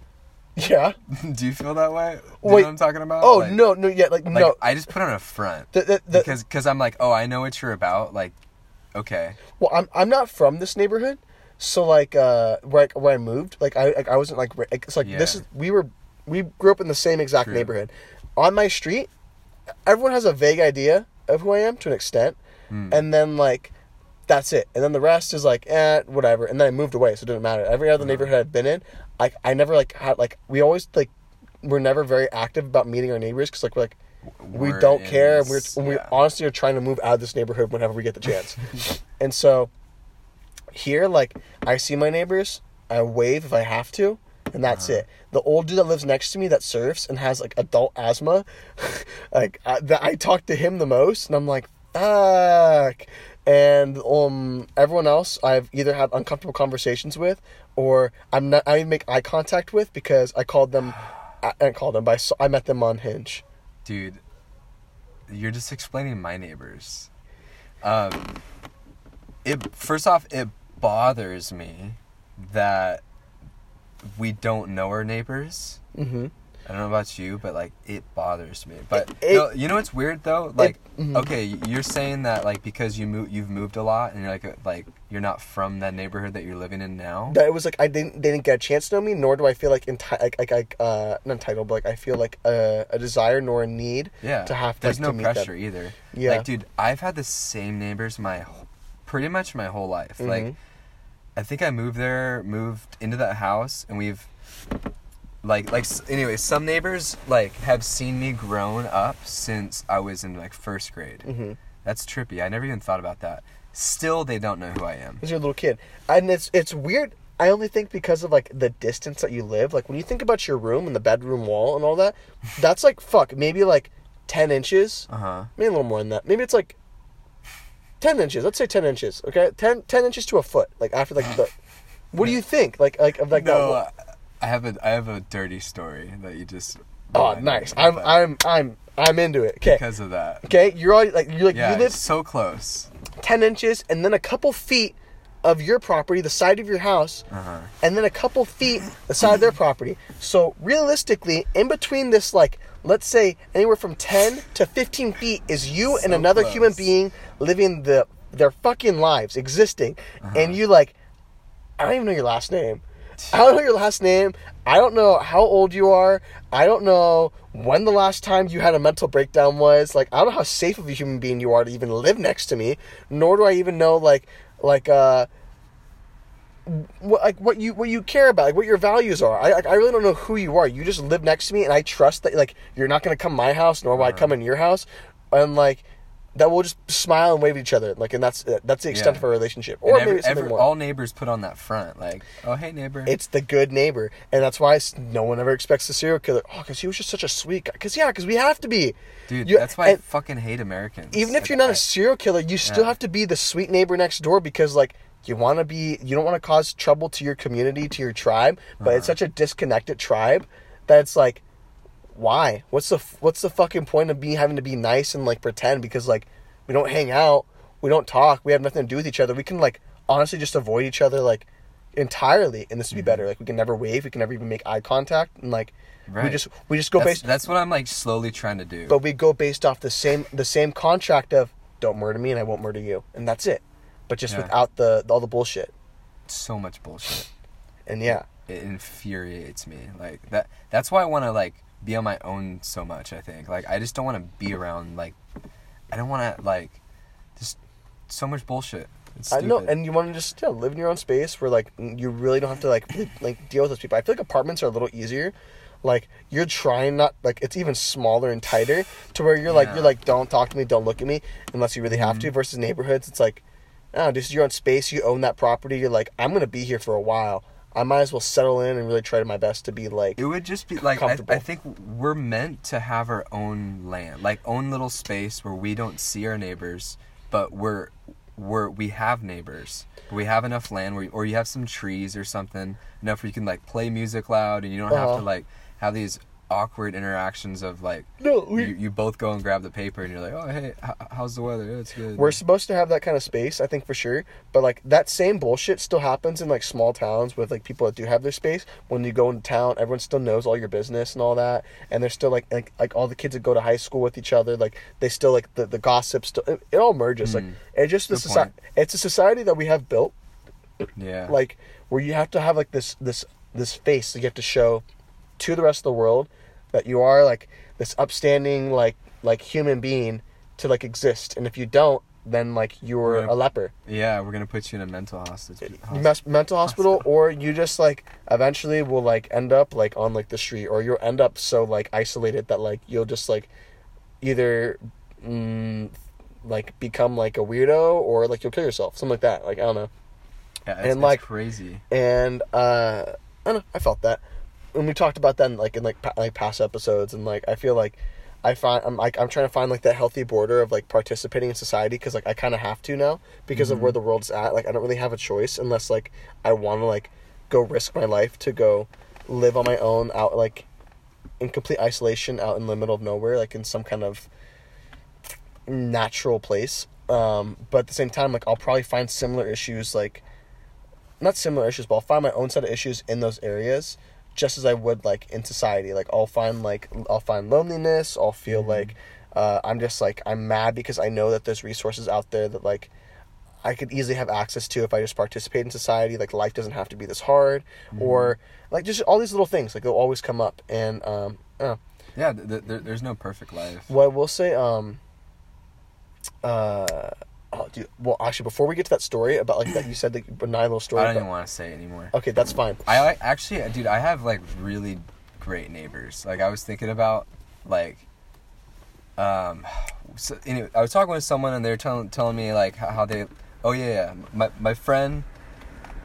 Yeah. Do you feel that way? Do you know what I'm talking about? Oh Like- no, no, yeah, like, Like, no. I just put on a front. The, the, the, because cause I'm like, oh, I know what you're about. Like, okay. Well, I'm I'm not from this neighborhood, so like uh, where I, where I moved, like I like, I wasn't like it's like this is we were we grew up in the same exact True. neighborhood. On my street, everyone has a vague idea of who I am to an extent, Mm. and then like that's it, and then the rest is like eh whatever, and then I moved away, so it didn't matter. Every other Uh-huh. neighborhood I've been in, I I never like had like we always like we're never very active about meeting our neighbors because like we're like we We're don't care. this- We're we honestly are trying to move out of this neighborhood whenever we get the chance. and so here, like I see my neighbors, I wave if I have to, and that's Uh-huh. it. The old dude that lives next to me that surfs and has like adult asthma, like I, that I talk to him the most, and I'm like fuck. And um, everyone else I've either had uncomfortable conversations with, or I'm not. I even make eye contact with because I called them. I, I called them, but I, saw, I met them on Hinge. Dude, you're just explaining my neighbors. Um, it first off, it bothers me that we don't know our neighbors. Mm-hmm. I don't know about you, but like it bothers me. But It- no, you know what's weird though? Like, mhm. okay, you're saying that like because you move, you've moved a lot, and you're like, like you're not from that neighborhood that you're living in now. that it was like I didn't they didn't get a chance to know me, nor do I feel like enti- like like, like uh not entitled, but like I feel like a, a desire nor a need yeah, to have to, there's like, no to pressure either. Yeah. like dude, I've had the same neighbors my, pretty much my whole life. Like, Mhm. I think I moved there, moved into that house, and we've. Like, like, anyway, some neighbors like have seen me grown up since I was in like first grade. Mm-hmm. That's trippy. I never even thought about that. Still, they don't know who I am. Because you're a little kid, and it's it's weird. I only think because of like the distance that you live. Like when you think about your room and the bedroom wall and all that, that's like fuck maybe like ten inches, Uh huh. maybe a little more than that. Maybe it's like ten inches. Let's say ten inches. Okay, 10, 10 inches to a foot. Like after like the. What do you think? Like like of like no, that? I have a I have a dirty story that you just. Oh, nice. I'm but I'm I'm I'm into it. Okay. because of that. Okay, you're all like you're like Yeah, you live so close. ten inches and then a couple feet of your property, the side of your house, Uh huh. and then a couple feet the side of their property. So realistically, in between this, like let's say anywhere from ten to fifteen feet is you and So another human being living the their fucking lives, existing, Uh-huh. and you like, I don't even know your last name. I don't know your last name. I don't know how old you are. I don't know when the last time you had a mental breakdown was. Like, I don't know how safe of a human being you are to even live next to me. Nor do I even know like like uh what like what you what you care about, like what your values are. I like, I really don't know who you are. You just live next to me, and I trust that like you're not gonna come my house, nor will I uh-huh. come in your house, and like that we'll just smile and wave at each other. Like, and that's that's the extent Yeah. of our relationship, or every, maybe something every- more. all neighbors put on that front, like, oh hey neighbor. It's the good neighbor, and that's why no one ever expects the serial killer. Oh, because he was just such a sweet guy. Because yeah, because we have to be. Dude, You- that's why I fucking hate Americans. even if Like, you're not I- a serial killer, you still Yeah. have to be the sweet neighbor next door because like you want to be. You don't want to cause trouble to your community, to your tribe. But it's Uh-huh. such a disconnected tribe that it's like, why? What's the what's the fucking point of me having to be nice and like pretend because like we don't hang out, we don't talk, we have nothing to do with each other. We can like honestly just avoid each other like entirely, and this would be better. Like we can never wave, we can never even make eye contact, and like we Mm-hmm. Just we just go that's, based, that's what I'm like slowly trying to do. but we go based off the same the same contract of don't murder me and I won't murder you, and that's it. But just Yeah. without the all the bullshit, so much bullshit. and yeah, It infuriates me. Like that. That's why I want to like be on my own so much. I think. Like I just don't want to be around. Like I don't want to like just so much bullshit. It's I know, and you want to just yeah, live in your own space where like you really don't have to like li- like deal with those people. I feel like apartments are a little easier. Like you're trying not like it's even smaller and tighter to where you're like you're like don't talk to me, don't look at me unless you really have to. Mm-hmm. Versus neighborhoods, it's like oh, this is your own space. You own that property. You're like I'm gonna be here for a while. I might as well settle in and really try my best to be like It would just be like I. I think we're meant to have our own land, like own little space where we don't see our neighbors, but we're we're we have neighbors. We have enough land where or you have some trees or something enough where you can like play music loud and you don't have Uh-huh. to like have these awkward interactions of like No, we- you, you both go and grab the paper and you're like oh hey h- how's the weather yeah, it's good We're supposed to have that kind of space, I think for sure. But like that same bullshit still happens in like small towns with like people that do have their space. When you go into town, everyone still knows all your business and all that, and they're still like like like all the kids that go to high school with each other. Like they still like the the gossip still. It, it all merges. Like mm. it just the society. It's a society that we have built yeah like where you have to have like this this this face that you have to show to the rest of the world that you are like this upstanding like like human being to like exist and if you don't then like you're Yeah. a leper yeah we're gonna put you in a mental hostage you mess mental hospital or you just like eventually will like end up like on like the street or you'll end up so like isolated that like you'll just like either mm, like become like a weirdo or like you'll kill yourself something like that like i don't know yeah, it's, and, it's like- crazy and uh I don't know, I felt that. And we talked about that in, like in like pa- like past episodes and like I feel like I find I'm like I'm trying to find like that healthy border of like participating in society cuz like I kind of have to now because of where the world's at. Like I don't really have a choice unless like I want to like go risk my life to go live on my own out like in complete isolation out in the middle of nowhere like in some kind of natural place. Um, but at the same time, like I'll probably find similar issues, like not similar issues, but I'll find my own set of issues in those areas, just as I would like in society. Like I'll find like I'll find loneliness. I'll feel like uh, I'm just like I'm mad because I know that there's resources out there that like I could easily have access to if I just participate in society. Like life doesn't have to be this hard, or like just all these little things. Like they'll always come up, and um, I yeah th- th- there's no perfect life What I will say, um, uh, oh, dude. Well, actually, before we get to that story about like that, you said the benign little story. I don't about- even want to say it anymore Okay, that's fine. I like actually, dude. I have like really great neighbors. Like I was thinking about, like, um, so, anyway, I was talking with someone and they were telling telling me like how, how they. Oh yeah, yeah. My my friend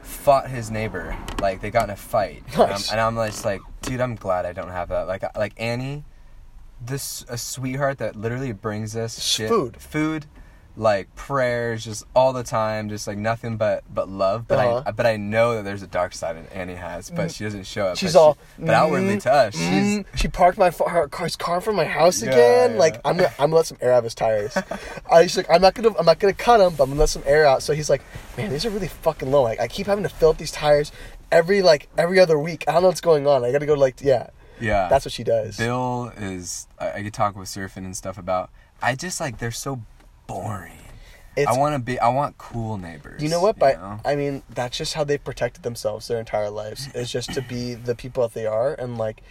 fought his neighbor. Like they got in a fight, and, I'm, and I'm just like, dude, I'm glad I don't have that. Like like Annie, this a sweetheart that literally brings us shit, food. food, like prayers, just all the time, just like nothing but but love. But Uh-huh. I but I know that there's a dark side that Annie has, but she doesn't show it. She's but all. she, but outwardly mm, to us, she's mm, she parked my her car's car in of my house again. yeah. Like I'm gonna I'm gonna let some air out of his tires. I like I'm not gonna I'm not gonna cut him, but I'm gonna let some air out. So he's like, man, these are really fucking low. Like I keep having to fill up these tires every like every other week. I don't know what's going on. I gotta go like yeah. yeah. That's what she does. Bill is. I, I could talk with surfing and stuff about. I just like they're so boring. It's I want to be. I want cool neighbors. You know what? But know? I mean, that's just how they've protected themselves their entire lives. Is just to be the people that they are, and like,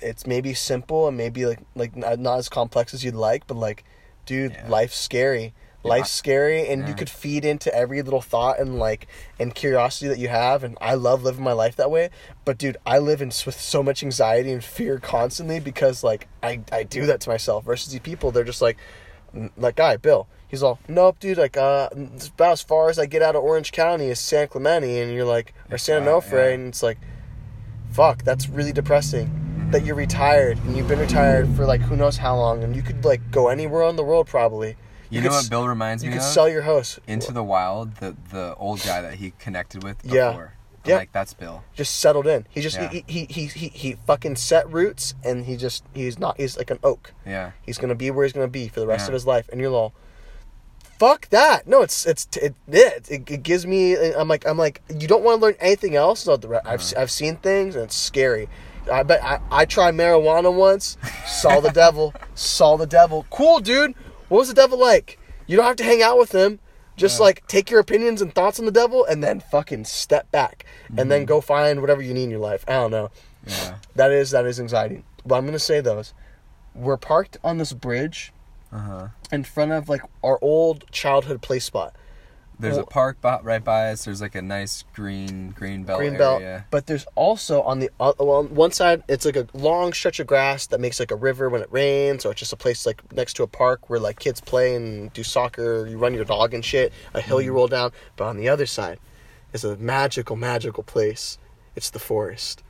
it's maybe simple and maybe like like not, not as complex as you'd like, but like, dude, Yeah. life's scary. Yeah. Life's scary, and you could feed into every little thought and like and curiosity that you have. And I love living my life that way. But dude, I live in with so much anxiety and fear constantly because like I I do that to myself. Versus these people, they're just like that guy Bill. He's all, nope, dude. Like, uh, about as far as I get out of Orange County is San Clemente, and you're like, or San Onofre, yeah. and it's like, fuck, that's really depressing. That you're retired and you've been retired for like who knows how long, and you could like go anywhere in the world probably. you, could know s- what Bill reminds me of? You could sell your house. Into the Wild, the the old guy that he connected with Yeah. before. I'm Yeah. like that's Bill. just settled in. He just Yeah. he, he, he he he fucking set roots, and he just he's not he's like an oak. Yeah. He's gonna be where he's gonna be for the rest Yeah. of his life, and you're all, fuck that. No, it's it's it it, it, it gives me. I'm like I'm like you don't want to learn anything else. about the re- I've Uh-huh. I've seen things and it's scary. I bet I, I tried marijuana once, saw the devil, saw the devil. Cool, dude. What was the devil like? You don't have to hang out with him. Just Yeah. like take your opinions and thoughts on the devil, and then fucking step back, and Mm-hmm. then go find whatever you need in your life. I don't know. Yeah. That is that is anxiety. But I'm gonna say those. We're parked on this bridge Uh huh. in front of like our old childhood play spot, There's a park right by us. There's like a nice green green belt green belt. area. But there's also on the uh, well, on one side it's like a long stretch of grass that makes like a river when it rains, or it's just a place like next to a park where like kids play and do soccer. You run your dog and shit. A hill Mm-hmm. you roll down. But on the other side is a magical, magical place. It's the forest.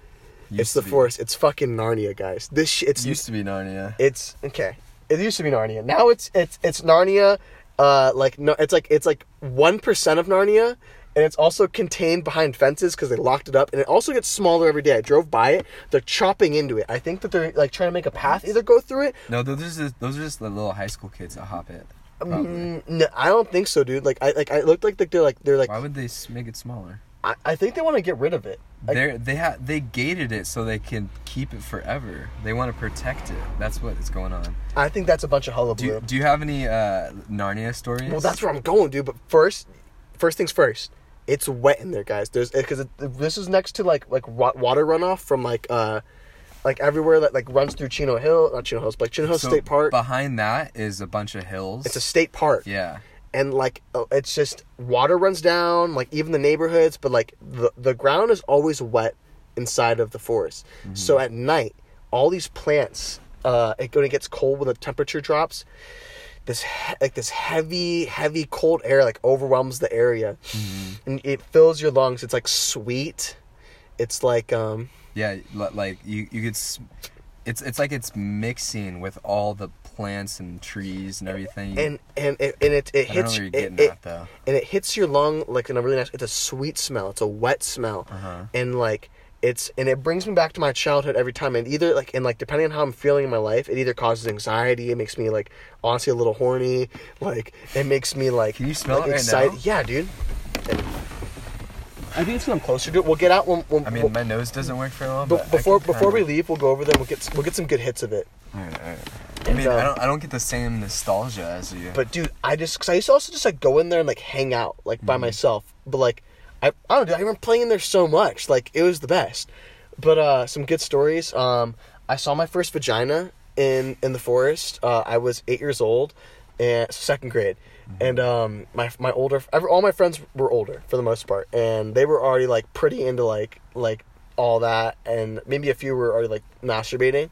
Used it's the be. forest. It's fucking Narnia, guys. This sh- it's It used to be Narnia. it's okay. It used to be Narnia. Now it's it's it's Narnia. Uh, like no, it's like it's like one percent of Narnia, and it's also contained behind fences because they locked it up, and it also gets smaller every day. I drove by it. They're chopping into it. I think that they're like trying to make a path either go through it. No, those are just, those are just the little high school kids that hop it. Probably. Mm, no, I don't think so, dude. Like I like I looked like they're like they're like Why would they make it smaller? I, I think they want to get rid of it. They're, they ha- they gated it so they can keep it forever. They want to protect it. That's what is going on. I think that's a bunch of Do hullabaloo. you, do you have any uh, Narnia stories? Well, that's where I'm going, dude. But first, first things first. It's wet in there, guys. There's because this is next to like like wa- water runoff from like uh like everywhere that like runs through Chino Hill, not Chino Hills, but like Chino Hills So State Park. Behind that is a bunch of hills. It's a state park, yeah. And like uh, it's just water runs down, like even the neighborhoods, but like the the ground is always wet inside of the forest. So at night, all these plants, uh, it, when it gets cold, when the temperature drops, this he- like this heavy, heavy cold air like overwhelms the area, and it fills your lungs. It's like sweet. It's like um, Yeah, like you you could s- it's it's like it's mixing with all the plants and trees and everything. and and it and it, it I don't know hits you're it, it- at and it hits your lung like in a really nice. It's a sweet smell. It's a wet smell, Uh-huh. and like it's and it brings me back to my childhood every time. And either like and like depending on how I'm feeling in my life, it either causes anxiety. It makes me like honestly a little horny. Like it makes me like. Can you smell like, it right excited. now? Yeah, dude. I think it's when I'm closer to it. We'll get out when. when I mean, we'll- my nose doesn't work very well. But before before we leave, we'll go over them. We'll get we'll get some good hits of it. Alright, alright. I And, mean, I uh, don't I don't get the same nostalgia as you. But dude, I just cause I used to also just like go in there and like hang out like Mm-hmm. by myself. But like I I don't know, dude, I remember playing in there so much. Like it was the best. But uh some good stories. Um I saw my first vagina in in the forest. Uh I was 8 years old and second grade. And um my my older all my friends were older for the most part and they were already like pretty into like like all that and maybe a few were already like masturbating.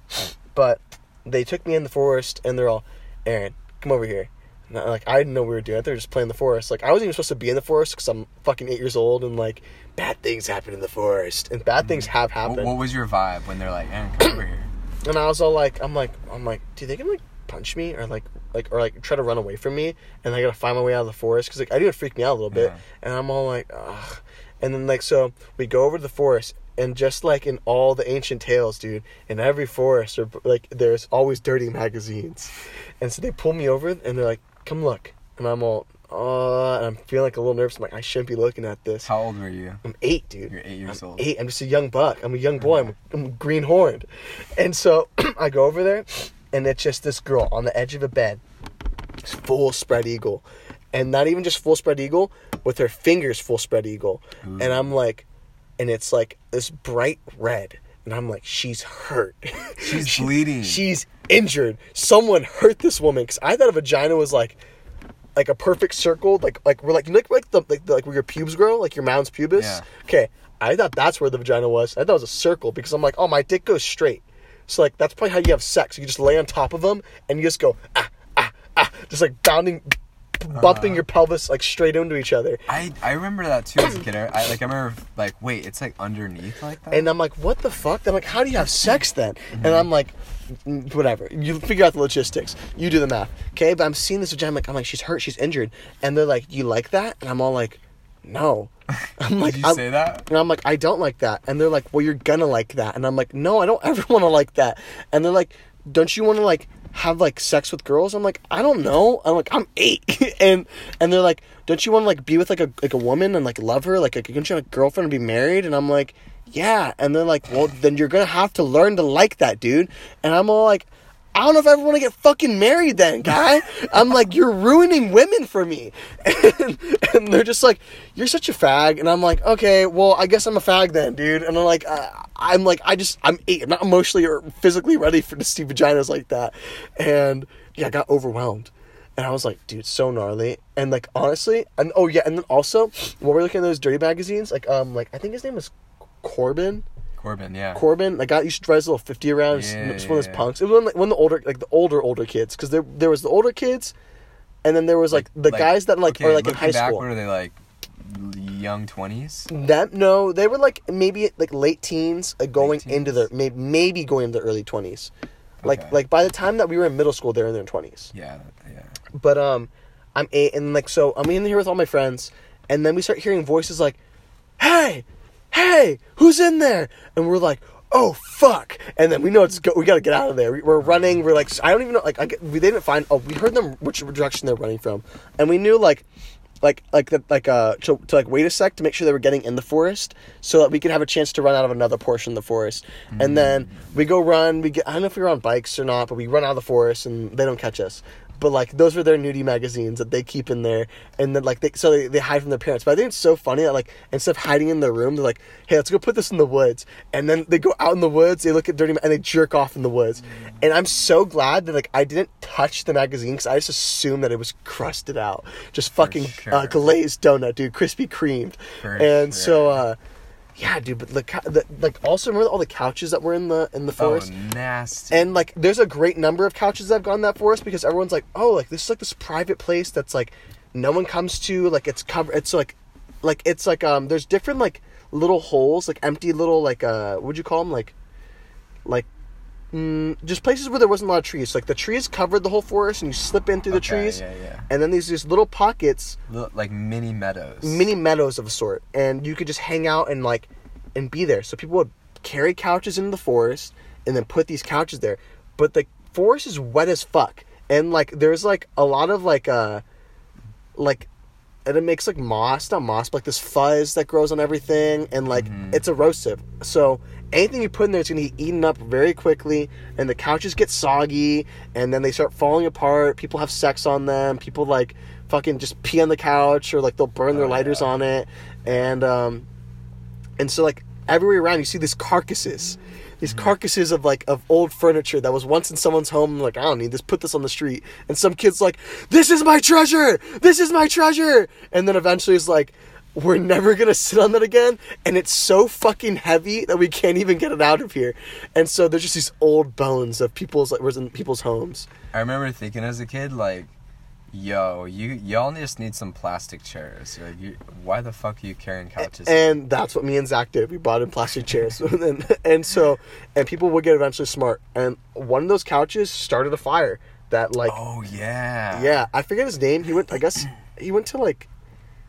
But they took me in the forest and they're all, Aaron, come over here. And I, like I didn't know we were doing it. They're just playing the forest. Like I wasn't even supposed to be in the forest because I'm fucking eight years old and like bad things happen in the forest and bad things have happened. what was your vibe when they're like, Aaron, come over here? And I was all like, I'm like, I'm like, do they gonna like punch me or like like or like try to run away from me? And I gotta find my way out of the forest because like I do it freak me out a little bit. Yeah. And I'm all like, ugh. And then like so we go over to the forest and just like in all the ancient tales, dude, in every forest or like there's always dirty magazines. And so they pull me over and they're like, come look. And I'm all, uh, and I'm feeling like a little nervous. I'm like, I shouldn't be looking at this. How old were you? I'm eight, dude. You're eight years I'm old. Eight. I'm just a young buck. I'm a young boy. I'm, I'm green horned, and so I go over there, and it's just this girl on the edge of a bed, full spread eagle, and not even just full spread eagle, with her fingers full spread eagle, mm. and I'm like, and it's like this bright red, and I'm like, she's hurt. She's She- bleeding. She's injured. Someone hurt this woman because I thought a vagina was like like a perfect circle, like like we're like you know, like like the like, the, like where your pubes grow, like your mons pubis. Yeah. Okay, I thought that's where the vagina was. I thought it was a circle because I'm like, oh, my dick goes straight. So like that's probably how you have sex. You just lay on top of them and you just go ah ah ah, just like bounding, bumping Uh-huh. your pelvis like straight into each other. I I remember that too as a kid. I I- like I remember like wait, it's like underneath like that. And I'm like, what the fuck? I'm like, how do you have sex then? Mm-hmm. And I'm like, "Mm, whatever. You figure out the logistics. You do the math. Okay, but I'm seeing this vagina. I'm like, I'm like, she's hurt. She's injured. And they're like, you like that? And I'm all like, no. I'm like, Did you I'm- say that? And I'm like, I don't like that. And they're like, well, you're gonna like that. And I'm like, no, I don't ever want to like that. And they're like, don't you want to like have like sex with girls? I'm like, I don't know. I'm like, I'm eight. and and they're like, don't you want to like be with like a like a woman and like love her? Like, like don't you want a girlfriend and be married? And I'm like, yeah. And they're like, well, then you're gonna have to learn to like that, dude. And I'm all like. I don't know if I ever want to get fucking married then, guy. I'm like, you're ruining women for me. And, and they're just like, you're such a fag. And I'm like, okay, well, I guess I'm a fag then, dude. And I'm like, uh, I'm like, I just, I'm eight. I'm not emotionally or physically ready for to see vaginas like that. And yeah, I got overwhelmed. And I was like, dude, so gnarly. And like, honestly, and oh yeah, and then also, while we're looking at those dirty magazines, like, um, like, I think his name was Corbin. Corbin, yeah. Corbin, like, guy used to drive his little fifty around. Yeah, just one of those punks. It was one, like, one of the older, like the older, older kids, because there there was the older kids, and then there was like, the guys that like okay, are like in high back, school. What are they like? young twenties. Them no, they were like maybe like late teens, uh, going Late into teens? their maybe, maybe going into their early twenties. Like Okay. like by the time that we were in middle school, they're in their twenties. Yeah, yeah. But um, I'm eight, and like so, I'm in here with all my friends, and then we start hearing voices like, "Hey, hey, who's in there?" And we're like, "Oh fuck!" And then we know it's go- we got to get out of there. We- We're running. We're like, I don't even know. Like, I get, we didn't find. Oh, we heard them which direction they're running from, and we knew like. Like like the, like uh to, to like wait a sec to make sure they were getting in the forest so that we could have a chance to run out of another portion of the forest and then we go run we get I don't know if we were on bikes or not but we run out of the forest and they don't catch us but like those were their nudie magazines that they keep in there and then like they so they, they hide from their parents. But i think it's so funny that like instead of hiding in their room they're like hey let's go put this in the woods. And then they go out in the woods they look at dirty and they jerk off in the woods. And i'm so glad that like i didn't touch the magazine because i just assumed that it was crusted out. Just fucking uh, glazed donut dude crispy creamed For and so uh yeah dude but the, the like also remember all the couches that were in the in the forest Oh, nasty. and like, there's a great number of couches that have gone that forest because everyone's like, oh, like this is like this private place that's like no one comes to. Like it's covered. It's like, like it's like um, there's different like little holes, like empty little like uh, what'd you call them? Like, like. Mm, just places where there wasn't a lot of trees. Like the trees covered the whole forest, and you slip in through the Okay, trees, yeah, yeah. and then these these little pockets Li- like mini meadows. mini meadows of a sort, and you could just hang out and like and be there. So people would carry couches into the forest and then put these couches there. But the forest is wet as fuck, and like there's like a lot of like uh like and it makes like moss, not moss, but like this fuzz that grows on everything, and like it's erosive. So anything you put in there is gonna get eaten up very quickly, and the couches get soggy, and then they start falling apart. People have sex on them. People like fucking just pee on the couch, or like they'll burn their Oh, lighters yeah. on it, and um, and so like everywhere around you see these carcasses these carcasses of like of old furniture that was once in someone's home like i don't need this put this on the street and some kids like this is my treasure this is my treasure and then eventually it's like we're never gonna sit on that again and it's so fucking heavy that we can't even get it out of here and so there's just these old bones of people's like was in people's homes I remember thinking as a kid, like, yo, you y'all just need some plastic chairs. Like, you, why the fuck are you carrying couches? and that's what me and Zach did. We bought in plastic chairs, and, and so and people would get eventually smart. And one of those couches started a fire that like oh yeah. yeah, I forget his name. He went, I guess he went to like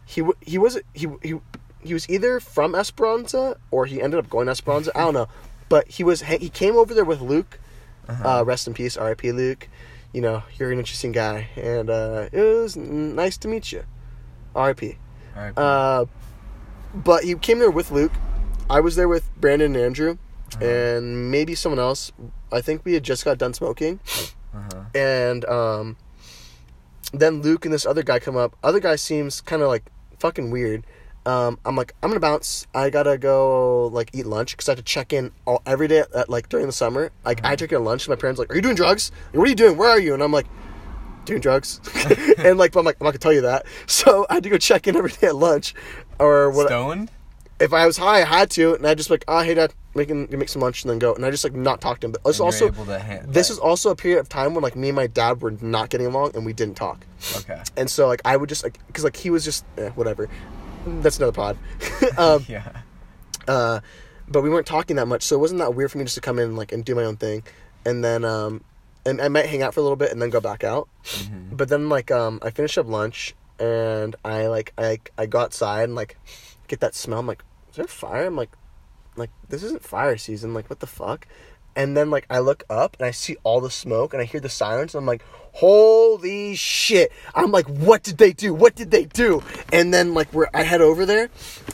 he he was he he he was either from Esperanza or he ended up going to Esperanza. I don't know, but he was he came over there with Luke. uh rest in peace, R.I.P. Luke. You know, you're an interesting guy, and uh, it was nice to meet you. R.I.P. Right. Uh, but he came there with Luke. I was there with Brandon and Andrew, and maybe someone else. I think we had just got done smoking, uh-huh. and um, then Luke and this other guy come up. Other guy seems kind of like fucking weird. Um, I'm like, I'm gonna bounce. I gotta go like eat lunch because I have to check in all, every day at, like during the summer. Like I took in lunch. My parents are like, "Are you doing drugs? What are you doing? Where are you?" And I'm like, "Doing drugs." and like, I'm like, I'm not gonna tell you that. So I had to go check in every day at lunch, or what? Stoned. If I was high, I had to, and I just like, oh hey dad, making make some lunch and then go, and I just like not talk to him. But it's also this is also a period of time when like me and my dad were not getting along and we didn't talk, Okay. and so like I would just like because like he was just eh, whatever. That's another pod. um, Yeah. uh, but we weren't talking that much, so it wasn't that weird for me just to come in like and do my own thing, and then um, and I might hang out for a little bit and then go back out. Mm-hmm. But then like um, I finished up lunch and I like I I go outside and like get that smell. I'm like, is there fire? I'm like, like this isn't fire season. Like what the fuck? And then like I look up and I see all the smoke and I hear the sirens. And I'm like, holy shit! I'm like, what did they do? What did they do? And then like where I head over there,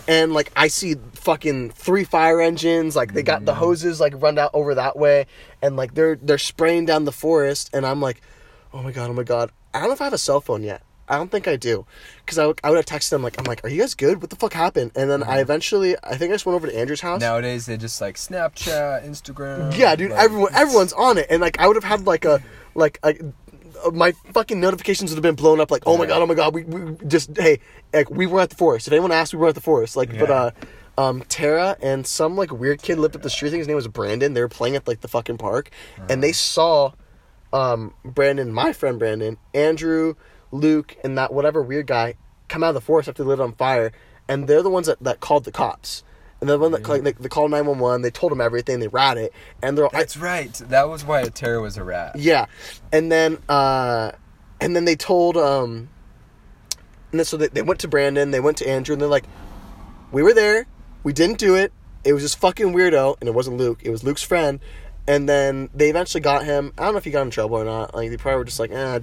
and like I see fucking three fire engines. Like they got the mm-hmm. hoses like run out over that way, and like they're they're spraying down the forest. And I'm like, oh my god, oh my god. I don't know if I have a cell phone yet. I don't think I do, because I, would- I would have texted them like I'm like, are you guys good? What the fuck happened? And then I eventually I think I just went over to Andrew's house. Nowadays they just like Snapchat, Instagram. Yeah, dude, like, everyone everyone's on it, and like I would have had like a like a, my fucking notifications would have been blown up. Like, oh my god, oh my god, we, we just hey, like we were at the forest. If anyone asked, we were at the forest. Like, but uh, um, Tara and some like weird kid lived up the street. I think his name was Brandon. They were playing at like the fucking park, and they saw um Brandon, my friend Brandon, Andrew, Luke, and that whatever weird guy come out of the forest after they lit on fire. and they're the ones that, that called the cops. And the one that like they, they called nine one one. They told them everything. They rat it, and they're all, That's right. That was why Tara was a rat. yeah, and then uh, and then they told um, and then so they, they went to Brandon, they went to Andrew, and they're like, we were there, we didn't do it. It was just fucking weirdo, and it wasn't Luke. It was Luke's friend. And then they eventually got him. I don't know if he got in trouble or not. Like they probably were just like, eh,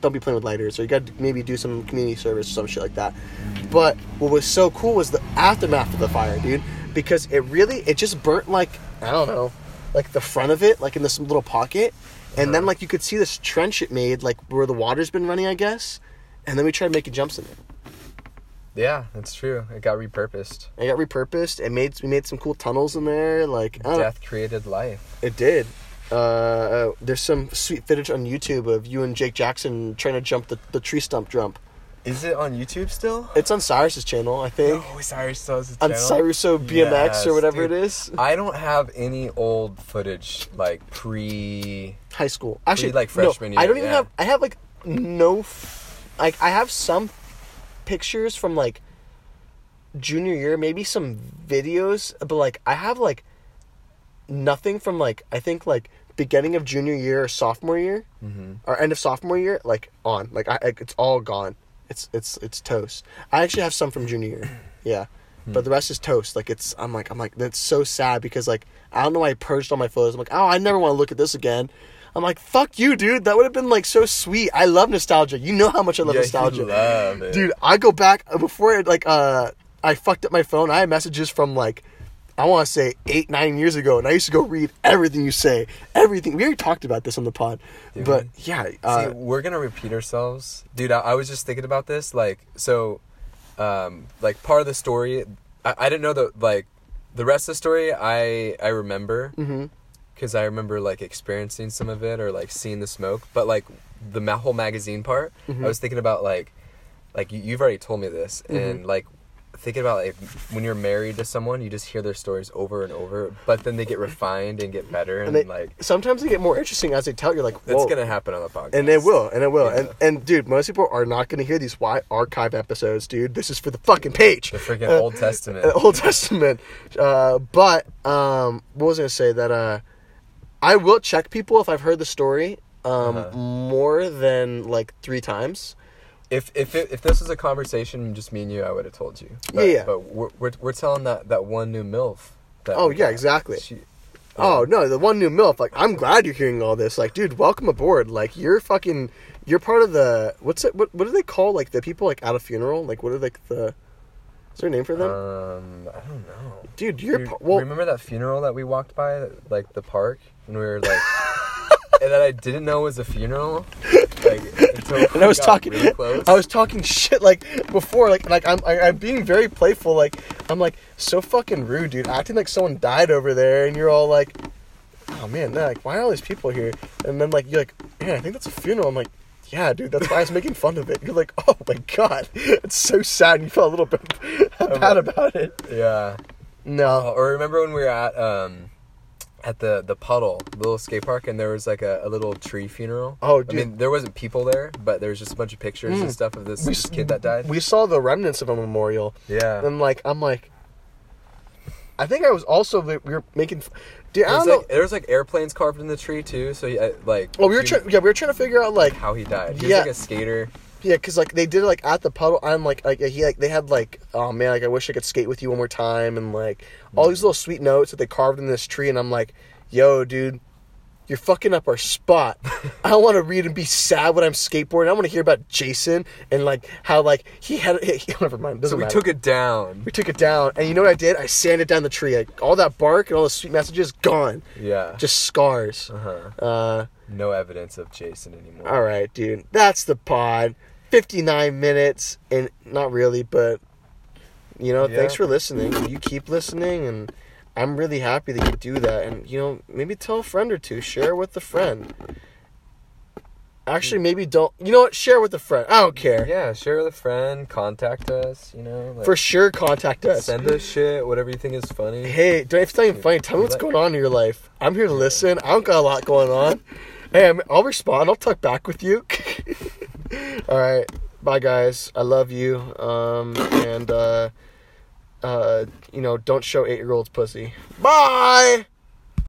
don't be playing with lighters, or you got to maybe do some community service or some shit like that. But what was so cool was the aftermath of the fire, dude, because it really it just burnt like I don't know, like the front of it, like in this little pocket, and then like you could see this trench it made, like where the water's been running, I guess. And then we tried making jumps in it. Yeah, that's true. It got repurposed. It got repurposed. It made we made some cool tunnels in there. Like don't know, Death created life. it did. Uh, uh, there's some sweet footage on YouTube of you and Jake Jackson trying to jump the, the tree stump jump. Is it on YouTube still? It's on Cyrus's channel, I think. Oh, Cyrus still has a on. Cyruso BMX Yes, or whatever dude. it is. I don't have any old footage like pre. High school. Actually, like, no, year. I don't even yeah. have. I have like no. F- like I have some pictures from like junior year, maybe some videos, but like I have like nothing from like I think like beginning of junior year or sophomore year Mm-hmm. or end of sophomore year like on like I it's all gone. It's it's it's toast. I actually have some from junior year. Yeah. But the rest is toast. Like it's I'm like I'm like that's so sad because like I don't know why I purged all my photos. I'm like, "Oh, I never want to look at this again." I'm like, "Fuck you, dude. That would have been like so sweet. I love nostalgia. You know how much I love Yeah, nostalgia." love it. Dude, I go back before it like uh I fucked up my phone. I had messages from like I want to say eight, nine years ago, and I used to go read everything you say, everything. We already talked about this on the pod, Did but yeah, uh, See, we're gonna repeat ourselves, dude. I, I was just thinking about this, like, so, um, like part of the story, I, I didn't know that, like, the rest of the story, I I remember, because I remember like experiencing some of it or like seeing the smoke, but like the whole magazine part, Mhm. I was thinking about like, like you, you've already told me this, Mm-hmm. and like thinking about like when you're married to someone, you just hear their stories over and over, but then they get refined and get better, and, and they, like sometimes they get more interesting as they tell. You're like, that's whoa. gonna happen on the podcast, and it will, and it will, Yeah. and and dude, most people are not going to hear these why archive episodes, dude. This is for the fucking page, the freaking Uh, Old Testament. uh, Old Testament. Uh, but um, what was I going to say? That uh, I will check people if I've heard the story um, Uh-huh. more than like three times. If if it, if this was a conversation just me and you, I would have told you. Yeah, yeah. But we're, we're we're telling that that one new milf. That Oh, yeah, got. exactly. She- Oh no, the one new milf. Like, I'm glad you're hearing all this. Like, dude, welcome aboard. Like, you're fucking. You're part of the. What's it? What What do they call like the people like at a funeral? Like, what are like the? Is there a name for them? Um, I don't know. dude, you're. You par- well, remember that funeral that we walked by, like the park, and we were like, that I didn't know was a funeral. Like, and I was talking. really. I was talking shit like before. Like, like I'm. I, I'm being very playful. Like, I'm like so fucking rude, dude. Acting like someone died over there, and you're all like, "Oh man, like why are all these people here?" And then like you're like, "Man, I think that's a funeral." I'm like. Yeah, dude, that's why I was making fun of it. You're like, oh my god, it's so sad. And you felt a little bit bad about it. yeah. No, Or remember when we were at um, at the the puddle, the little skate park, and there was like a, a little tree funeral. Oh, dude. I mean, there wasn't people there, but there was just a bunch of pictures Mm. and stuff of this, We this kid that died. we saw the remnants of a memorial, yeah. and like, I'm like, I think I was also we were making, dude. I There don't was, know. like, there was like airplanes carved in the tree too, so he, uh, like. well, we were trying. Yeah, we were trying to figure out like, how he died. He Yeah. was like a skater. Yeah, because like they did it like at the puddle. I'm like, like he like they had like, oh man, like I wish I could skate with you one more time, and like all these little sweet notes that they carved in this tree, and I'm like, yo, dude. You're fucking up our spot. I don't want to read and be sad when I'm skateboarding. I want to hear about Jason and like how like he had. He, never mind. Doesn't So we matter. took it down. We took it down, and you know what I did? I sanded down the tree. Like, all that bark and all the sweet messages gone, Yeah. just scars. uh-huh. Uh, no evidence of Jason anymore. all right, dude, that's the pod. Fifty-nine minutes, and not really, but you know, Yeah. thanks for listening. You keep listening, and I'm really happy that you do that. And you know, maybe tell a friend or two, share with a friend. Actually, maybe don't. You know what? Share with a friend. I don't care. Yeah, share with a friend. Contact us. You know, like, For sure, contact us. send us shit, whatever you think is funny. Hey, if it's not even funny, tell me what's going on in your life. I'm here to listen. I don't got a lot going on. Hey, I'm, I'll respond. I'll talk back with you. All right. Bye, guys. I love you. Um, and uh, uh, you know, don't show eight year olds pussy. Bye.